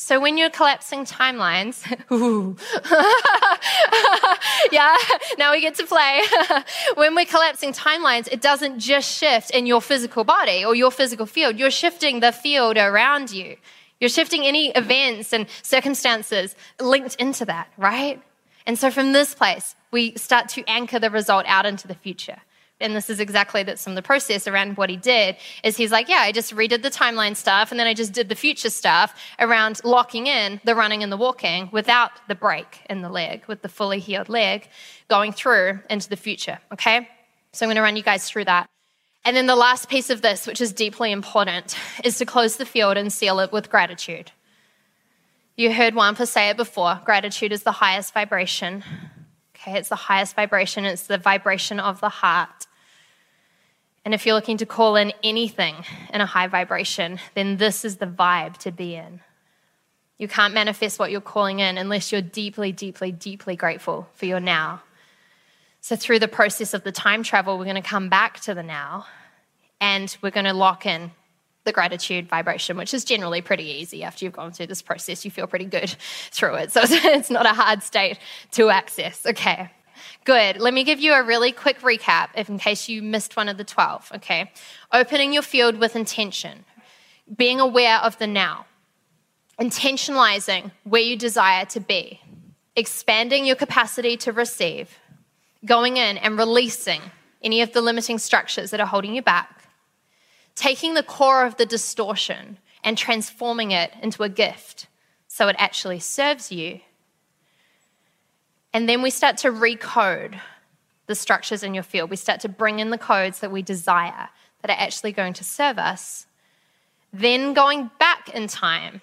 So when you're collapsing timelines, yeah, now we get to play. when we're collapsing timelines, it doesn't just shift in your physical body or your physical field. You're shifting the field around you. You're shifting any events and circumstances linked into that, right? And so from this place, we start to anchor the result out into the future and this is exactly that some of the process around what he did is he's like yeah i just redid the timeline stuff and then i just did the future stuff around locking in the running and the walking without the break in the leg with the fully healed leg going through into the future okay? So i'm going to run you guys through that. And then the last piece of this which is deeply important is to close the field and seal it with gratitude. You heard Wampa say it before gratitude is the highest vibration. Okay, it's the highest vibration, it's the vibration of the heart. And if you're looking to call in anything in a high vibration, then this is the vibe to be in. You can't manifest what you're calling in unless you're deeply, deeply, deeply grateful for your now. So, through the process of the time travel, we're going to come back to the now and we're going to lock in the gratitude vibration, which is generally pretty easy after you've gone through this process. You feel pretty good through it. So, it's not a hard state to access. Okay. Good. Let me give you a really quick recap if in case you missed one of the 12, okay? Opening your field with intention, being aware of the now, intentionalizing where you desire to be, expanding your capacity to receive, going in and releasing any of the limiting structures that are holding you back, taking the core of the distortion and transforming it into a gift so it actually serves you. And then we start to recode the structures in your field. We start to bring in the codes that we desire that are actually going to serve us. Then going back in time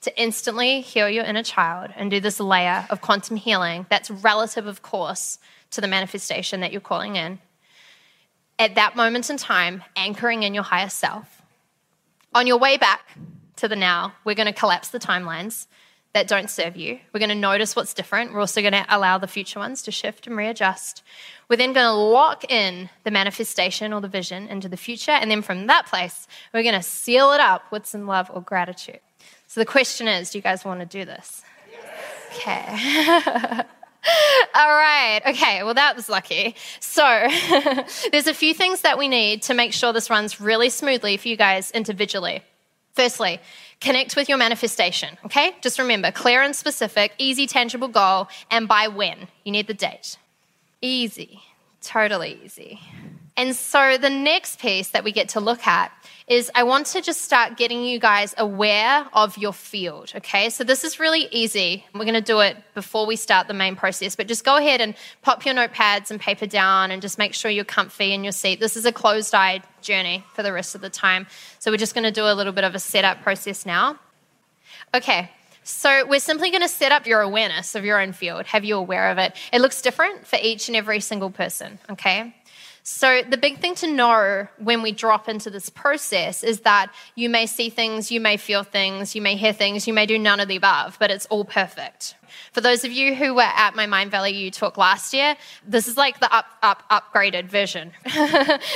to instantly heal your inner child and do this layer of quantum healing that's relative, of course, to the manifestation that you're calling in. At that moment in time, anchoring in your higher self. On your way back to the now, we're going to collapse the timelines that don't serve you. We're going to notice what's different. We're also going to allow the future ones to shift and readjust. We're then going to lock in the manifestation or the vision into the future. And then from that place, we're going to seal it up with some love or gratitude. So the question is do you guys want to do this? Okay. All right. Okay. Well, that was lucky. So, there's a few things that we need to make sure this runs really smoothly for you guys individually. Firstly, connect with your manifestation. Okay. Just remember clear and specific, easy, tangible goal, and by when. You need the date. Easy. Totally easy. And so, the next piece that we get to look at is I want to just start getting you guys aware of your field, okay? So this is really easy. We're going to do it before we start the main process, but just go ahead and pop your notepads and paper down and just make sure you're comfy in your seat. This is a closed eye journey for the rest of the time. So we're just going to do a little bit of a setup process now. Okay. So, we're simply going to set up your awareness of your own field, have you aware of it. It looks different for each and every single person, okay? So, the big thing to know when we drop into this process is that you may see things, you may feel things, you may hear things, you may do none of the above, but it's all perfect. For those of you who were at my Mindvalley U talk last year, this is like the up, up, upgraded version.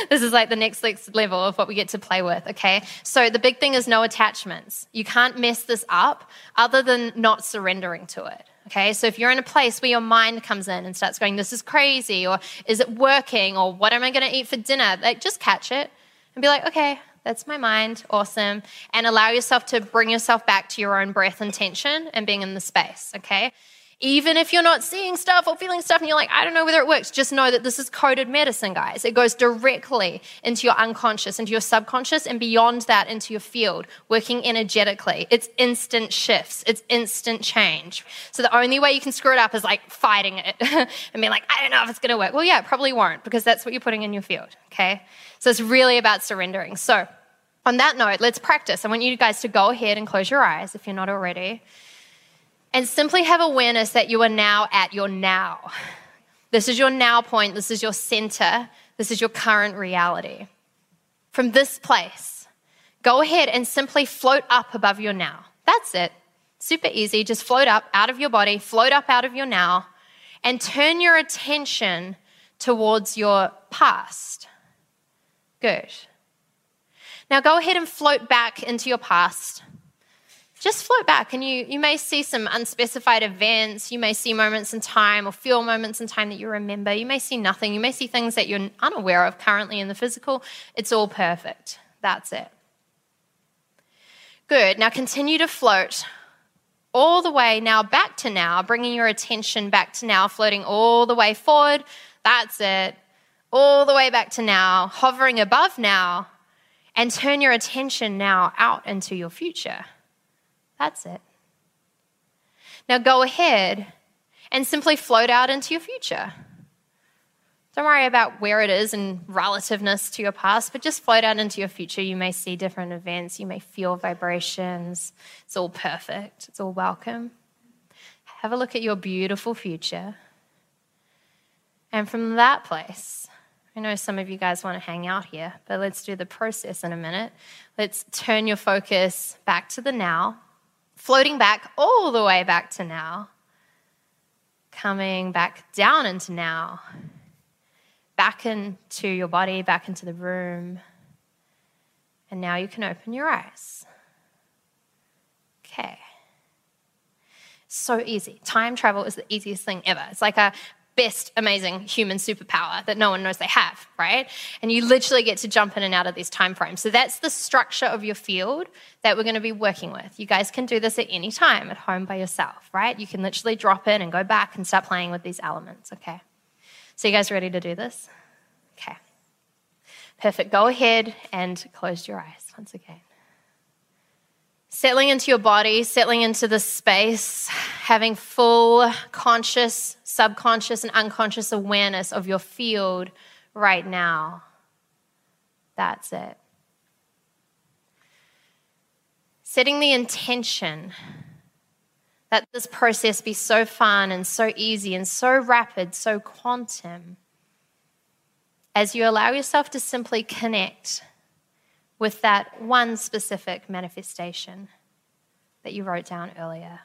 this is like the next level of what we get to play with, okay? So, the big thing is no attachments. You can't mess this up other than not surrendering to it. Okay, so if you're in a place where your mind comes in and starts going, this is crazy, or is it working, or what am I going to eat for dinner? Like, just catch it and be like, okay, that's my mind, awesome. And allow yourself to bring yourself back to your own breath and tension and being in the space, okay? Even if you're not seeing stuff or feeling stuff and you're like, I don't know whether it works, just know that this is coded medicine, guys. It goes directly into your unconscious, into your subconscious, and beyond that into your field, working energetically. It's instant shifts, it's instant change. So the only way you can screw it up is like fighting it and being like, I don't know if it's going to work. Well, yeah, it probably won't because that's what you're putting in your field, okay? So it's really about surrendering. So on that note, let's practice. I want you guys to go ahead and close your eyes if you're not already and simply have awareness that you are now at your now. This is your now point, this is your center, this is your current reality. From this place, go ahead and simply float up above your now. That's it. Super easy. Just float up out of your body, float up out of your now, and turn your attention towards your past. Good. Now go ahead and float back into your past just float back and you, you may see some unspecified events. You may see moments in time or feel moments in time that you remember. You may see nothing. You may see things that you're unaware of currently in the physical. It's all perfect. That's it. Good. Now continue to float all the way now back to now, bringing your attention back to now, floating all the way forward. That's it. All the way back to now, hovering above now, and turn your attention now out into your future. That's it. Now go ahead and simply float out into your future. Don't worry about where it is and relativeness to your past, but just float out into your future. You may see different events, you may feel vibrations. It's all perfect, it's all welcome. Have a look at your beautiful future. And from that place, I know some of you guys want to hang out here, but let's do the process in a minute. Let's turn your focus back to the now floating back all the way back to now, coming back down into now, back into your body, back into the room. And now you can open your eyes. Okay. So easy. Time travel is the easiest thing ever. It's like a best amazing human superpower that no one knows they have, right? And you literally get to jump in and out of these time frames. So that's the structure of your field that we're going to be working with. You guys can do this at any time at home by yourself, right? You can literally drop in and go back and start playing with these elements, okay? So you guys ready to do this? Okay. Perfect. Go ahead and close your eyes once again. Settling into your body, settling into the space, having full conscious, subconscious, and unconscious awareness of your field right now. That's it. Setting the intention that this process be so fun and so easy and so rapid, so quantum, as you allow yourself to simply connect with that one specific manifestation that you wrote down earlier.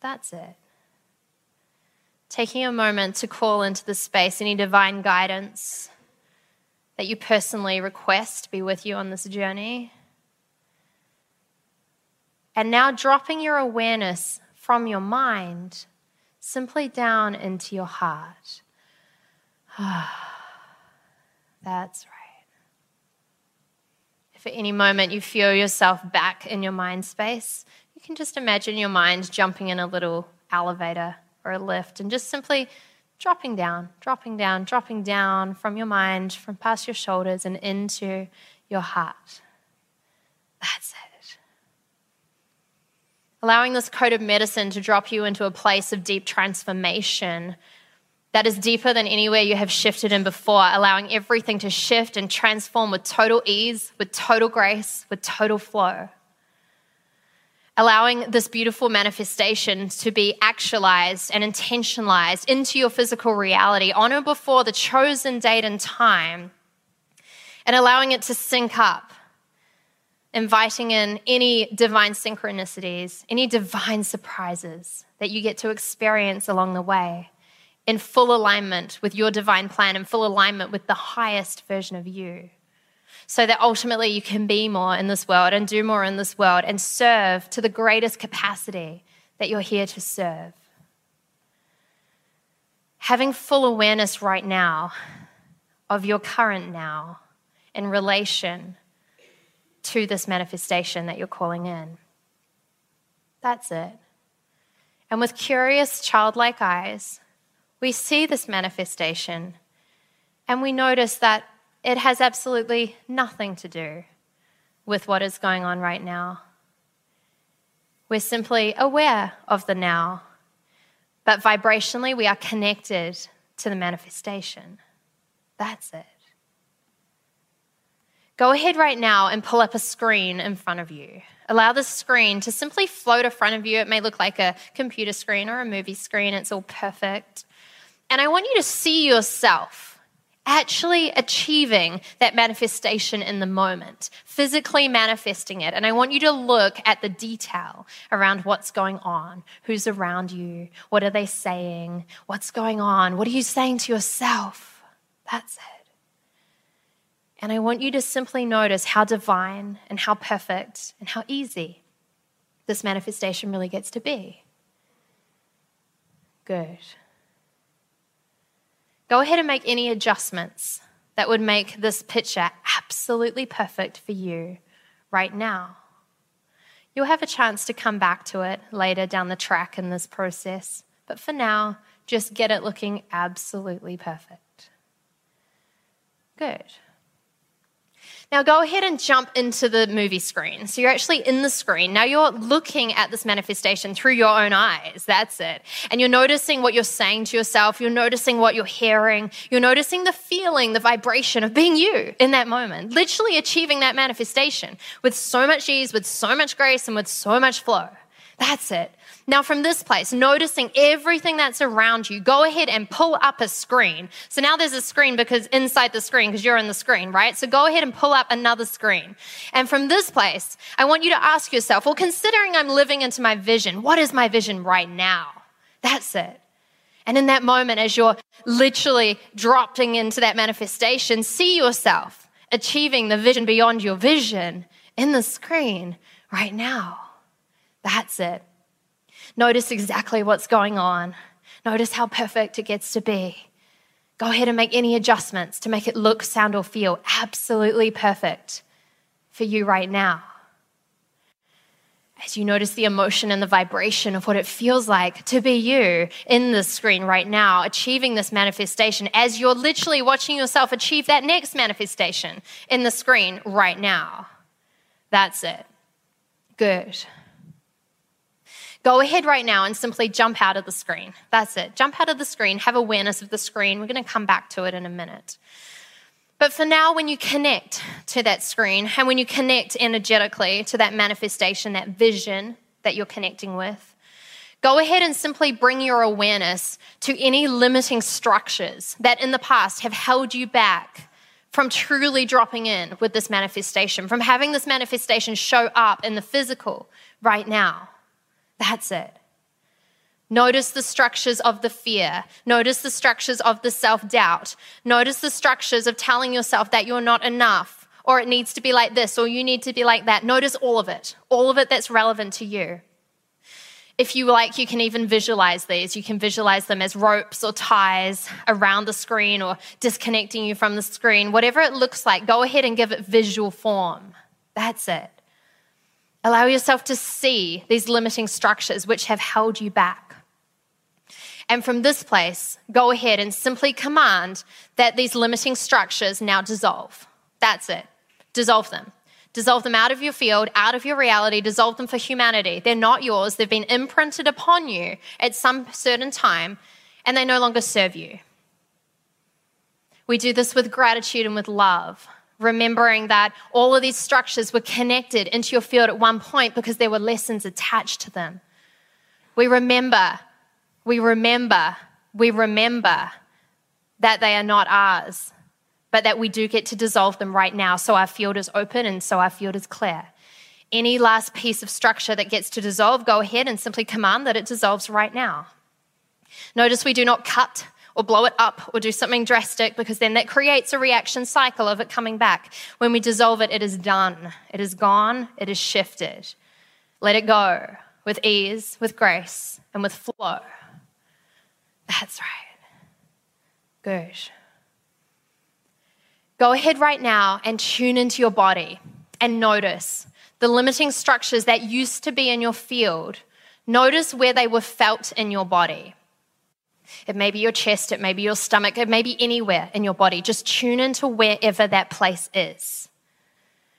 That's it. Taking a moment to call into the space any divine guidance that you personally request be with you on this journey. And now dropping your awareness from your mind simply down into your heart. That's right. At any moment you feel yourself back in your mind space, you can just imagine your mind jumping in a little elevator or a lift and just simply dropping down, dropping down, dropping down from your mind, from past your shoulders and into your heart. That's it. Allowing this code of medicine to drop you into a place of deep transformation that is deeper than anywhere you have shifted in before, allowing everything to shift and transform with total ease, with total grace, with total flow. Allowing this beautiful manifestation to be actualized and intentionalized into your physical reality on or before the chosen date and time, and allowing it to sync up, inviting in any divine synchronicities, any divine surprises that you get to experience along the way in full alignment with your divine plan, in full alignment with the highest version of you. So that ultimately you can be more in this world and do more in this world and serve to the greatest capacity that you're here to serve. Having full awareness right now of your current now in relation to this manifestation that you're calling in. That's it. And with curious, childlike eyes, we see this manifestation and we notice that it has absolutely nothing to do with what is going on right now. We're simply aware of the now, but vibrationally, we are connected to the manifestation. That's it. Go ahead right now and pull up a screen in front of you. Allow the screen to simply float in front of you. It may look like a computer screen or a movie screen, it's all perfect. And I want you to see yourself actually achieving that manifestation in the moment, physically manifesting it. And I want you to look at the detail around what's going on, who's around you, what are they saying, what's going on, what are you saying to yourself. That's it. And I want you to simply notice how divine and how perfect and how easy this manifestation really gets to be. Good. Go ahead and make any adjustments that would make this picture absolutely perfect for you right now. You'll have a chance to come back to it later down the track in this process, but for now, just get it looking absolutely perfect. Good. Now go ahead and jump into the movie screen. So you're actually in the screen. Now you're looking at this manifestation through your own eyes. That's it. And you're noticing what you're saying to yourself. You're noticing what you're hearing. You're noticing the feeling, the vibration of being you in that moment, literally achieving that manifestation with so much ease, with so much grace, and with so much flow. That's it. Now, from this place, noticing everything that's around you, go ahead and pull up a screen. So now there's a screen because inside the screen, because you're in the screen, right? So go ahead and pull up another screen. And from this place, I want you to ask yourself, well, considering I'm living into my vision, what is my vision right now? That's it. And in that moment, as you're literally dropping into that manifestation, see yourself achieving the vision beyond your vision in the screen right now. That's it. Notice exactly what's going on. Notice how perfect it gets to be. Go ahead and make any adjustments to make it look, sound, or feel absolutely perfect for you right now. As you notice the emotion and the vibration of what it feels like to be you in the screen right now, achieving this manifestation, as you're literally watching yourself achieve that next manifestation in the screen right now. That's it. Good. Go ahead right now and simply jump out of the screen. That's it. Jump out of the screen, have awareness of the screen. We're going to come back to it in a minute. But for now, when you connect to that screen and when you connect energetically to that manifestation, that vision that you're connecting with, go ahead and simply bring your awareness to any limiting structures that in the past have held you back from truly dropping in with this manifestation, from having this manifestation show up in the physical right now. That's it. Notice the structures of the fear. Notice the structures of the self doubt. Notice the structures of telling yourself that you're not enough, or it needs to be like this, or you need to be like that. Notice all of it, all of it that's relevant to you. If you like, you can even visualize these. You can visualize them as ropes or ties around the screen or disconnecting you from the screen. Whatever it looks like, go ahead and give it visual form. That's it. Allow yourself to see these limiting structures which have held you back. And from this place, go ahead and simply command that these limiting structures now dissolve. That's it. Dissolve them. Dissolve them out of your field, out of your reality, dissolve them for humanity. They're not yours. They've been imprinted upon you at some certain time, and they no longer serve you. We do this with gratitude and with love remembering that all of these structures were connected into your field at one point because there were lessons attached to them. We remember, we remember, we remember that they are not ours, but that we do get to dissolve them right now so our field is open and so our field is clear. Any last piece of structure that gets to dissolve, go ahead and simply command that it dissolves right now. Notice we do not cut or blow it up or do something drastic because then that creates a reaction cycle of it coming back. When we dissolve it, it is done, it is gone, it is shifted. Let it go with ease, with grace, and with flow. That's right. Good. Go ahead right now and tune into your body and notice the limiting structures that used to be in your field. Notice where they were felt in your body. It may be your chest, it may be your stomach, it may be anywhere in your body. Just tune into wherever that place is.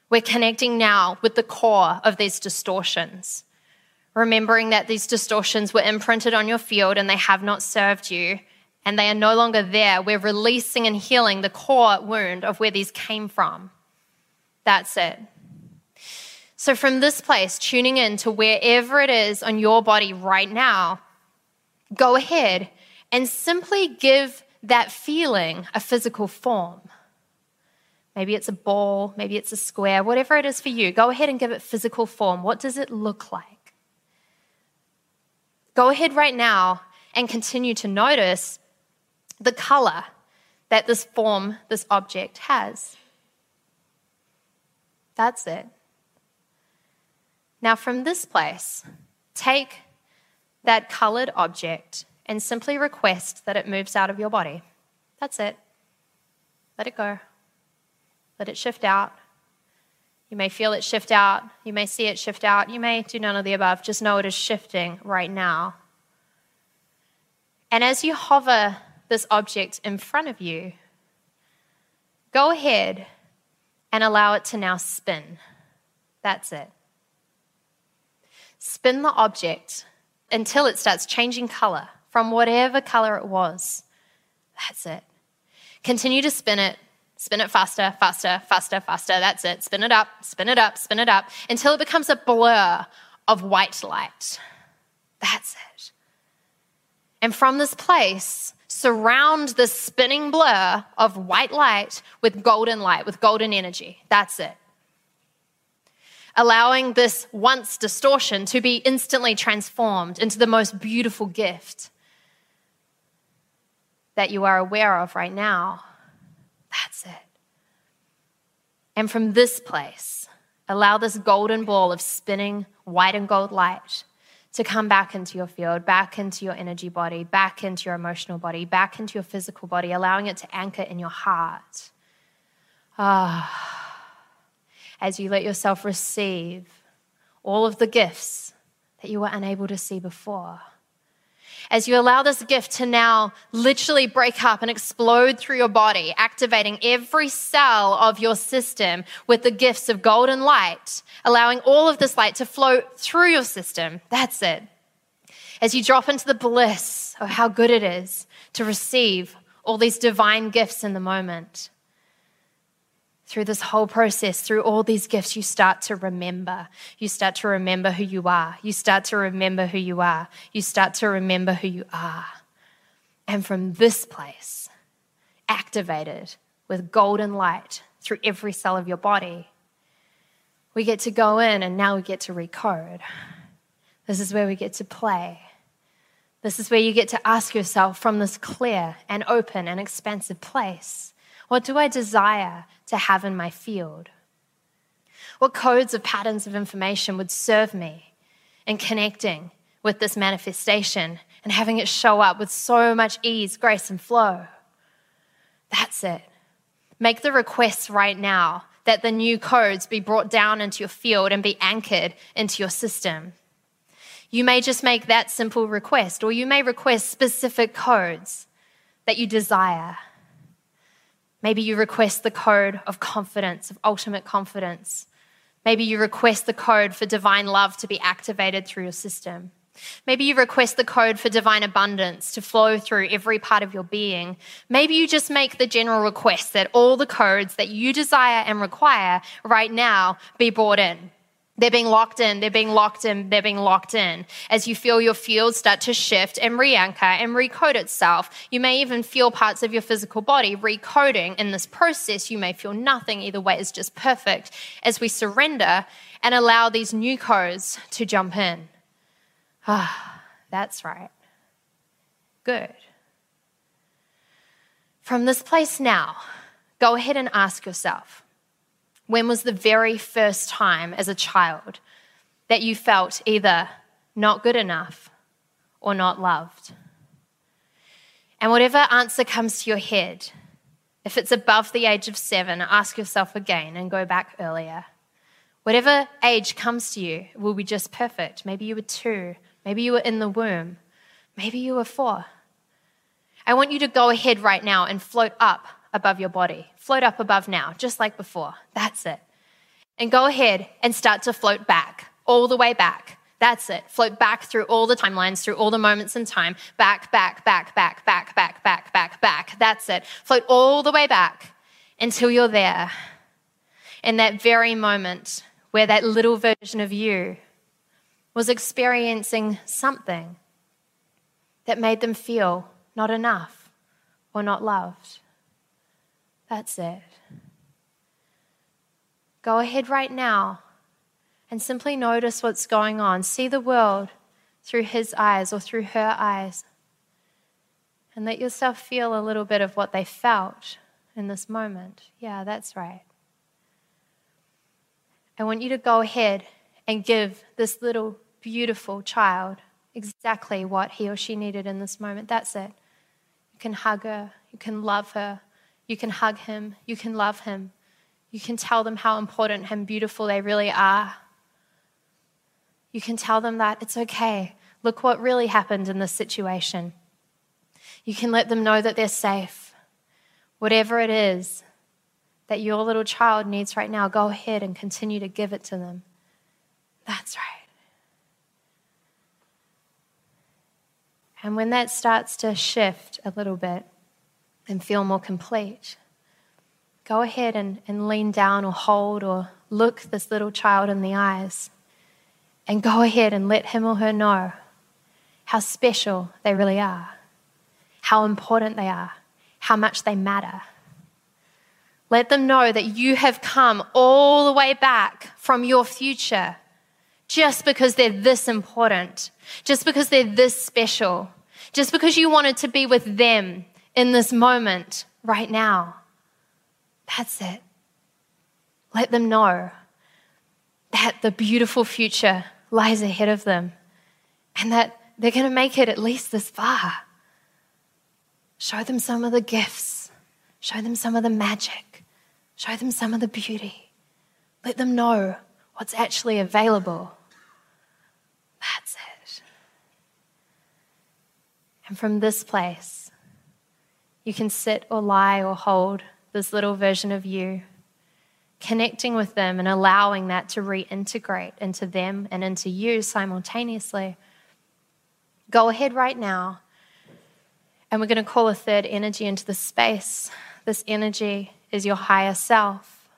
We're connecting now with the core of these distortions, remembering that these distortions were imprinted on your field and they have not served you and they are no longer there. We're releasing and healing the core wound of where these came from. That's it. So, from this place, tuning in to wherever it is on your body right now, go ahead and simply give that feeling a physical form. Maybe it's a ball, maybe it's a square, whatever it is for you. Go ahead and give it physical form. What does it look like? Go ahead right now and continue to notice the color that this form, this object has. That's it. Now, from this place, take that colored object and simply request that it moves out of your body. That's it. Let it go. Let it shift out. You may feel it shift out. You may see it shift out. You may do none of the above. Just know it is shifting right now. And as you hover this object in front of you, go ahead and allow it to now spin. That's it. Spin the object until it starts changing color from whatever color it was. That's it. Continue to spin it. Spin it faster, faster, faster, faster. That's it. Spin it up, spin it up, spin it up until it becomes a blur of white light. That's it. And from this place, surround the spinning blur of white light with golden light, with golden energy. That's it. Allowing this once distortion to be instantly transformed into the most beautiful gift that you are aware of right now. That's it. And from this place, allow this golden ball of spinning white and gold light to come back into your field, back into your energy body, back into your emotional body, back into your physical body, allowing it to anchor in your heart. Ah, as you let yourself receive all of the gifts that you were unable to see before as you allow this gift to now literally break up and explode through your body, activating every cell of your system with the gifts of golden light, allowing all of this light to flow through your system. That's it. As you drop into the bliss of how good it is to receive all these divine gifts in the moment through this whole process, through all these gifts, you start to remember. You start to remember who you are. You start to remember who you are. You start to remember who you are. And from this place, activated with golden light through every cell of your body, we get to go in and now we get to recode. This is where we get to play. This is where you get to ask yourself from this clear and open and expansive place what do I desire to have in my field? What codes of patterns of information would serve me in connecting with this manifestation and having it show up with so much ease, grace, and flow? That's it. Make the requests right now that the new codes be brought down into your field and be anchored into your system. You may just make that simple request, or you may request specific codes that you desire. Maybe you request the code of confidence, of ultimate confidence. Maybe you request the code for divine love to be activated through your system. Maybe you request the code for divine abundance to flow through every part of your being. Maybe you just make the general request that all the codes that you desire and require right now be brought in. They're being locked in, they're being locked in, they're being locked in. As you feel your field start to shift and re anchor and recode itself, you may even feel parts of your physical body recoding. In this process, you may feel nothing. Either way is just perfect as we surrender and allow these new codes to jump in. Ah, that's right. Good. From this place now, go ahead and ask yourself when was the very first time as a child that you felt either not good enough or not loved? And whatever answer comes to your head, if it's above the age of seven, ask yourself again and go back earlier. Whatever age comes to you will be just perfect. Maybe you were two, maybe you were in the womb, maybe you were four. I want you to go ahead right now and float up above your body. Float up above now, just like before. That's it. And go ahead and start to float back, all the way back. That's it. Float back through all the timelines, through all the moments in time. Back, back, back, back, back, back, back, back, back. That's it. Float all the way back until you're there. In that very moment where that little version of you was experiencing something that made them feel not enough or not loved. That's it. Go ahead right now and simply notice what's going on. See the world through his eyes or through her eyes. And let yourself feel a little bit of what they felt in this moment. Yeah, that's right. I want you to go ahead and give this little beautiful child exactly what he or she needed in this moment. That's it. You can hug her, you can love her, you can hug him. You can love him. You can tell them how important and beautiful they really are. You can tell them that it's okay. Look what really happened in this situation. You can let them know that they're safe. Whatever it is that your little child needs right now, go ahead and continue to give it to them. That's right. And when that starts to shift a little bit, and feel more complete. Go ahead and, and lean down or hold or look this little child in the eyes and go ahead and let him or her know how special they really are, how important they are, how much they matter. Let them know that you have come all the way back from your future just because they're this important, just because they're this special, just because you wanted to be with them in this moment, right now. That's it. Let them know that the beautiful future lies ahead of them and that they're going to make it at least this far. Show them some of the gifts, show them some of the magic, show them some of the beauty. Let them know what's actually available. That's it. And from this place, you can sit or lie or hold this little version of you, connecting with them and allowing that to reintegrate into them and into you simultaneously. Go ahead right now, and we're going to call a third energy into the space. This energy is your higher self.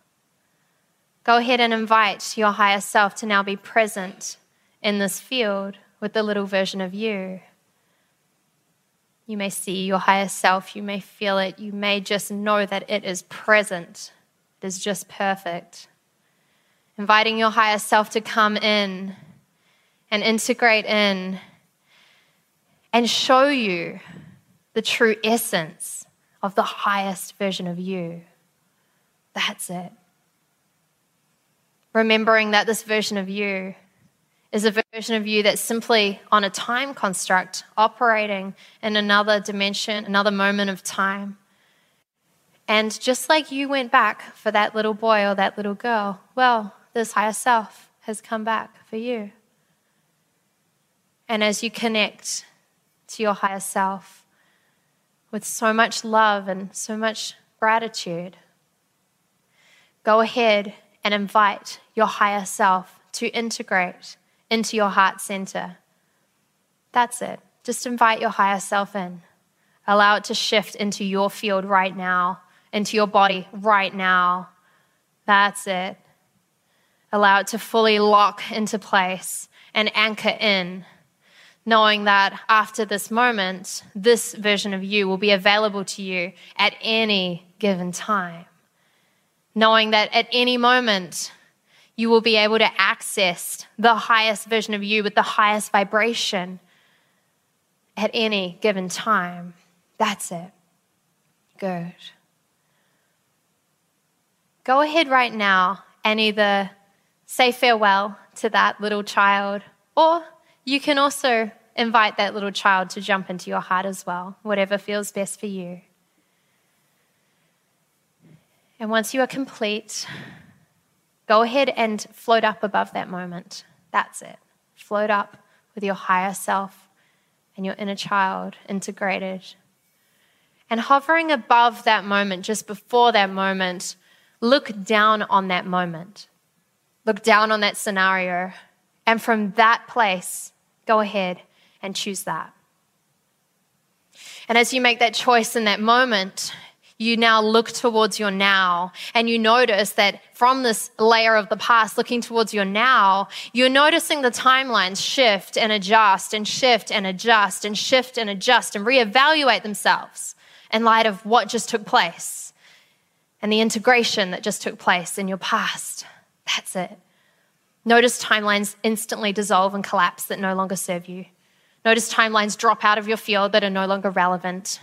Go ahead and invite your higher self to now be present in this field with the little version of you. You may see your higher self, you may feel it, you may just know that it is present, it is just perfect. Inviting your higher self to come in and integrate in and show you the true essence of the highest version of you. That's it. Remembering that this version of you is a version of you that's simply on a time construct, operating in another dimension, another moment of time. And just like you went back for that little boy or that little girl, well, this higher self has come back for you. And as you connect to your higher self with so much love and so much gratitude, go ahead and invite your higher self to integrate into your heart center. That's it. Just invite your higher self in. Allow it to shift into your field right now, into your body right now. That's it. Allow it to fully lock into place and anchor in, knowing that after this moment, this version of you will be available to you at any given time. Knowing that at any moment, you will be able to access the highest version of you with the highest vibration at any given time. That's it. Good. Go ahead right now and either say farewell to that little child, or you can also invite that little child to jump into your heart as well, whatever feels best for you. And once you are complete, Go ahead and float up above that moment. That's it. Float up with your higher self and your inner child integrated. And hovering above that moment, just before that moment, look down on that moment. Look down on that scenario. And from that place, go ahead and choose that. And as you make that choice in that moment, you now look towards your now and you notice that from this layer of the past looking towards your now, you're noticing the timelines shift and adjust and shift and adjust and shift and adjust and reevaluate themselves in light of what just took place and the integration that just took place in your past. That's it. Notice timelines instantly dissolve and collapse that no longer serve you. Notice timelines drop out of your field that are no longer relevant.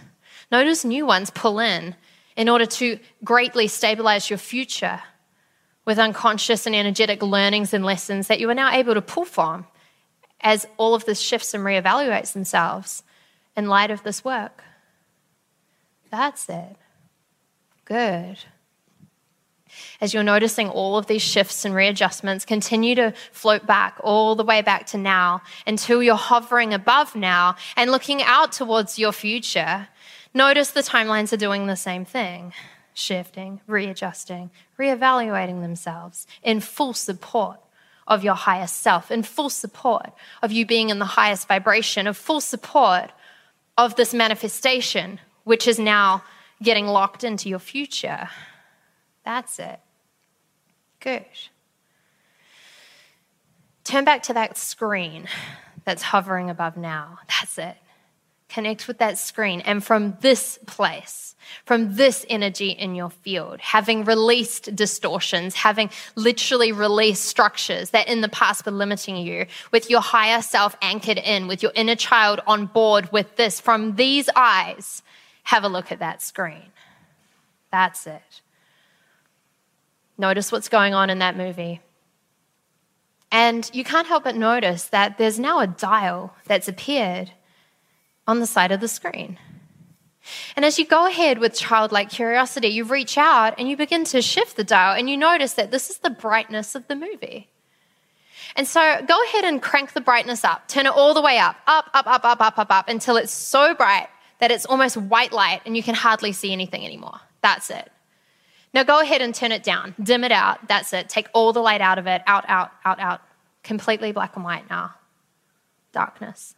Notice new ones pull in in order to greatly stabilize your future with unconscious and energetic learnings and lessons that you are now able to pull from as all of this shifts and reevaluates themselves in light of this work. That's it. Good. As you're noticing all of these shifts and readjustments, continue to float back all the way back to now until you're hovering above now and looking out towards your future Notice the timelines are doing the same thing shifting, readjusting, reevaluating themselves in full support of your highest self, in full support of you being in the highest vibration, of full support of this manifestation, which is now getting locked into your future. That's it. Good. Turn back to that screen that's hovering above now. That's it. Connect with that screen. And from this place, from this energy in your field, having released distortions, having literally released structures that in the past were limiting you, with your higher self anchored in, with your inner child on board with this, from these eyes, have a look at that screen. That's it. Notice what's going on in that movie. And you can't help but notice that there's now a dial that's appeared on the side of the screen. And as you go ahead with childlike curiosity, you reach out and you begin to shift the dial, and you notice that this is the brightness of the movie. And so go ahead and crank the brightness up, turn it all the way up, up, up, up, up, up, up, up, until it's so bright that it's almost white light and you can hardly see anything anymore. That's it. Now go ahead and turn it down, dim it out. That's it. Take all the light out of it, out, out, out, out. Completely black and white now. Darkness.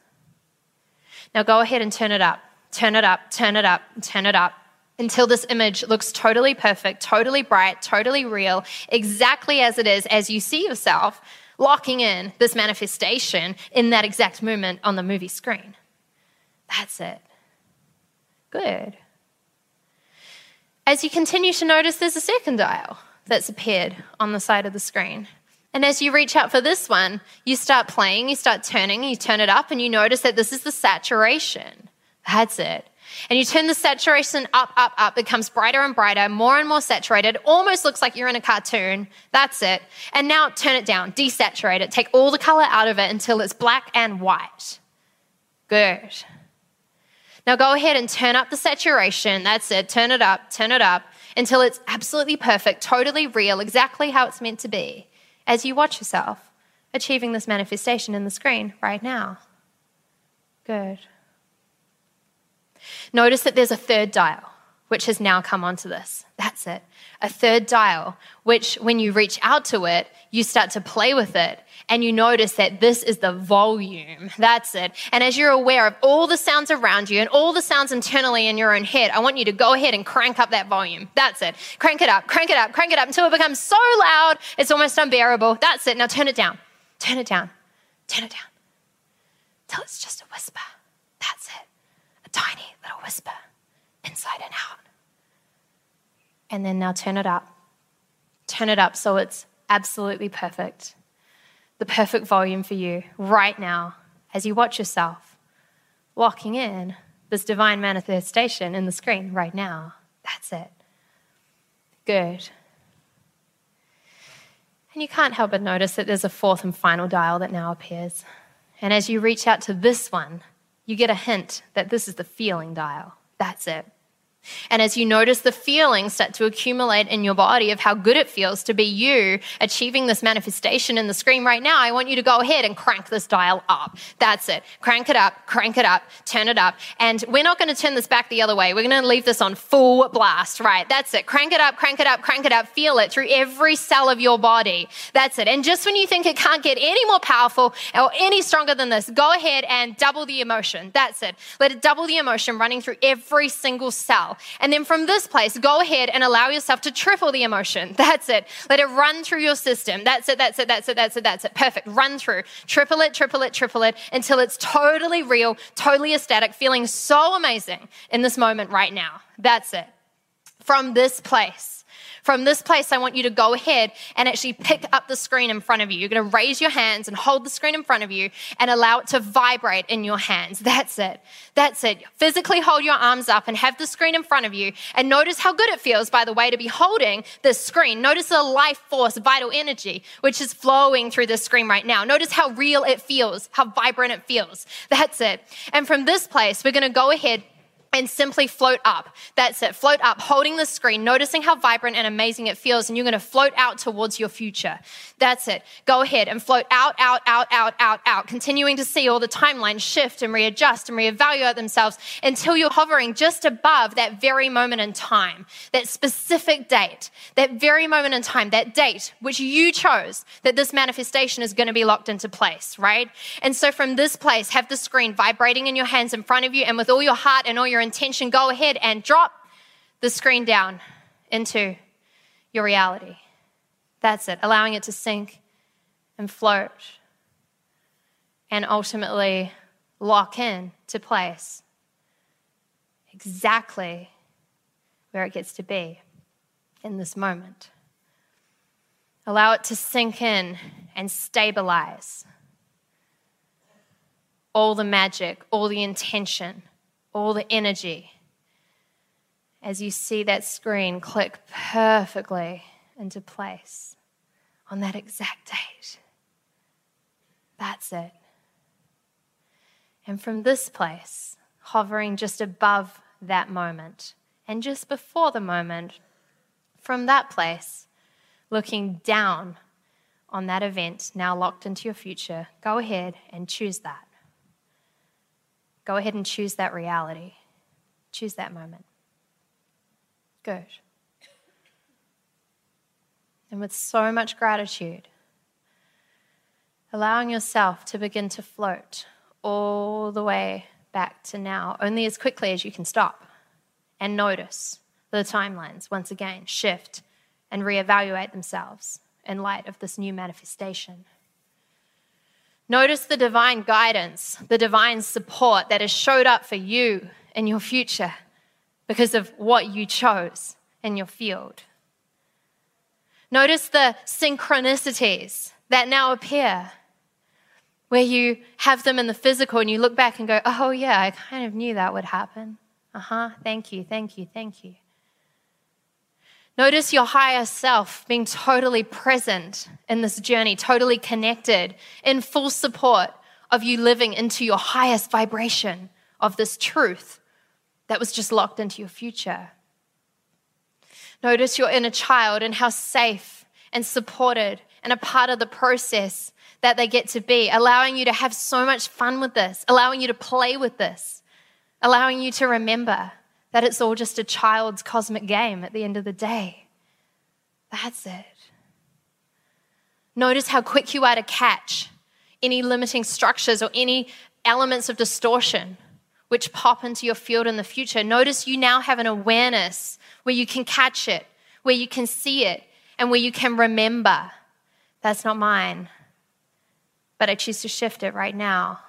Now go ahead and turn it up, turn it up, turn it up, turn it up until this image looks totally perfect, totally bright, totally real, exactly as it is as you see yourself locking in this manifestation in that exact moment on the movie screen. That's it. Good. As you continue to notice, there's a second dial that's appeared on the side of the screen. And as you reach out for this one, you start playing, you start turning, you turn it up, and you notice that this is the saturation. That's it. And you turn the saturation up, up, up, it becomes brighter and brighter, more and more saturated, almost looks like you're in a cartoon. That's it. And now turn it down, desaturate it, take all the color out of it until it's black and white. Good. Now go ahead and turn up the saturation. That's it. Turn it up, turn it up until it's absolutely perfect, totally real, exactly how it's meant to be as you watch yourself achieving this manifestation in the screen right now. Good. Notice that there's a third dial, which has now come onto this. That's it. A third dial, which when you reach out to it, you start to play with it and you notice that this is the volume. That's it. And as you're aware of all the sounds around you and all the sounds internally in your own head, I want you to go ahead and crank up that volume. That's it. Crank it up, crank it up, crank it up until it becomes so loud it's almost unbearable. That's it. Now turn it down. Turn it down. Turn it down. Till it's just a whisper. That's it. A tiny little whisper inside and out. And then now turn it up. Turn it up so it's absolutely perfect the perfect volume for you right now as you watch yourself walking in this divine manifestation in the screen right now. That's it. Good. And you can't help but notice that there's a fourth and final dial that now appears. And as you reach out to this one, you get a hint that this is the feeling dial. That's it. And as you notice the feelings start to accumulate in your body of how good it feels to be you achieving this manifestation in the screen right now, I want you to go ahead and crank this dial up. That's it. Crank it up, crank it up, turn it up. And we're not going to turn this back the other way. We're going to leave this on full blast, right? That's it. Crank it up, crank it up, crank it up. Feel it through every cell of your body. That's it. And just when you think it can't get any more powerful or any stronger than this, go ahead and double the emotion. That's it. Let it double the emotion running through every single cell. And then from this place, go ahead and allow yourself to triple the emotion. That's it. Let it run through your system. That's it, that's it, that's it, that's it, that's it. Perfect. Run through. Triple it, triple it, triple it until it's totally real, totally ecstatic, feeling so amazing in this moment right now. That's it. From this place. From this place, I want you to go ahead and actually pick up the screen in front of you. You're going to raise your hands and hold the screen in front of you and allow it to vibrate in your hands. That's it. That's it. Physically hold your arms up and have the screen in front of you and notice how good it feels, by the way, to be holding this screen. Notice the life force, vital energy, which is flowing through this screen right now. Notice how real it feels, how vibrant it feels. That's it. And from this place, we're going to go ahead and simply float up. That's it. Float up, holding the screen, noticing how vibrant and amazing it feels, and you're going to float out towards your future. That's it. Go ahead and float out, out, out, out, out, out, continuing to see all the timelines shift and readjust and reevaluate themselves until you're hovering just above that very moment in time, that specific date, that very moment in time, that date which you chose that this manifestation is going to be locked into place, right? And so from this place, have the screen vibrating in your hands in front of you, and with all your heart and all your intention, go ahead and drop the screen down into your reality. That's it, allowing it to sink and float and ultimately lock in to place exactly where it gets to be in this moment. Allow it to sink in and stabilize all the magic, all the intention all the energy as you see that screen click perfectly into place on that exact date. That's it. And from this place, hovering just above that moment and just before the moment, from that place, looking down on that event now locked into your future, go ahead and choose that. Go ahead and choose that reality. Choose that moment. Good. And with so much gratitude, allowing yourself to begin to float all the way back to now, only as quickly as you can stop and notice the timelines once again shift and reevaluate themselves in light of this new manifestation. Notice the divine guidance, the divine support that has showed up for you in your future because of what you chose in your field. Notice the synchronicities that now appear where you have them in the physical and you look back and go, oh, yeah, I kind of knew that would happen. Uh huh, thank you, thank you, thank you. Notice your higher self being totally present in this journey, totally connected, in full support of you living into your highest vibration of this truth that was just locked into your future. Notice your inner child and how safe and supported and a part of the process that they get to be, allowing you to have so much fun with this, allowing you to play with this, allowing you to remember that it's all just a child's cosmic game at the end of the day. That's it. Notice how quick you are to catch any limiting structures or any elements of distortion which pop into your field in the future. Notice you now have an awareness where you can catch it, where you can see it, and where you can remember that's not mine but I choose to shift it right now.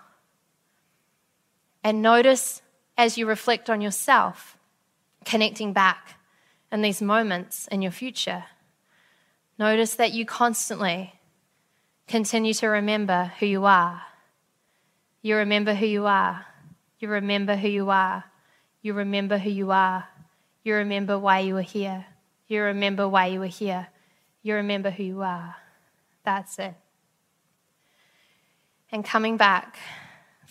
And notice as you reflect on yourself, connecting back in these moments in your future. Notice that you constantly continue to remember who you are. You remember who you are. You remember who you are. You remember who you are. You remember why you were here. You remember why you were here. You remember who you are. That's it and coming back,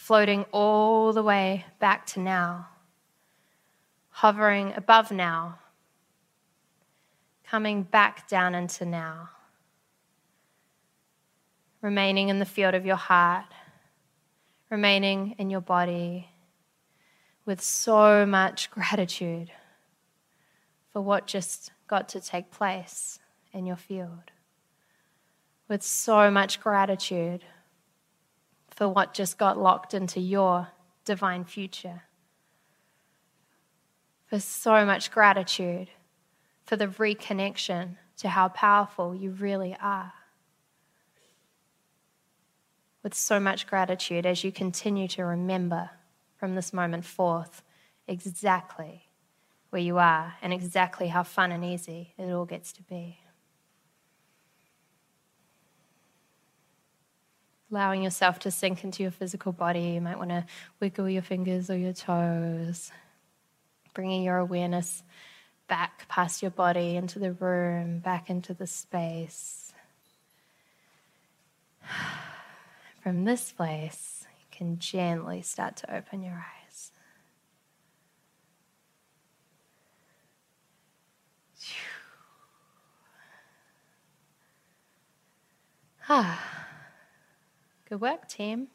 floating all the way back to now, hovering above now, coming back down into now, remaining in the field of your heart, remaining in your body with so much gratitude for what just got to take place in your field, with so much gratitude for what just got locked into your divine future. For so much gratitude for the reconnection to how powerful you really are. With so much gratitude as you continue to remember from this moment forth exactly where you are and exactly how fun and easy it all gets to be. Allowing yourself to sink into your physical body. You might want to wiggle your fingers or your toes, bringing your awareness back past your body into the room, back into the space. From this place, you can gently start to open your eyes. Ah. Good work, team.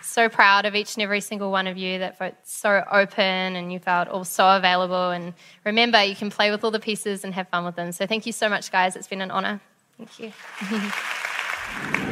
so proud of each and every single one of you that felt so open and you felt all so available. And remember, you can play with all the pieces and have fun with them. So thank you so much, guys. It's been an honor. Thank you.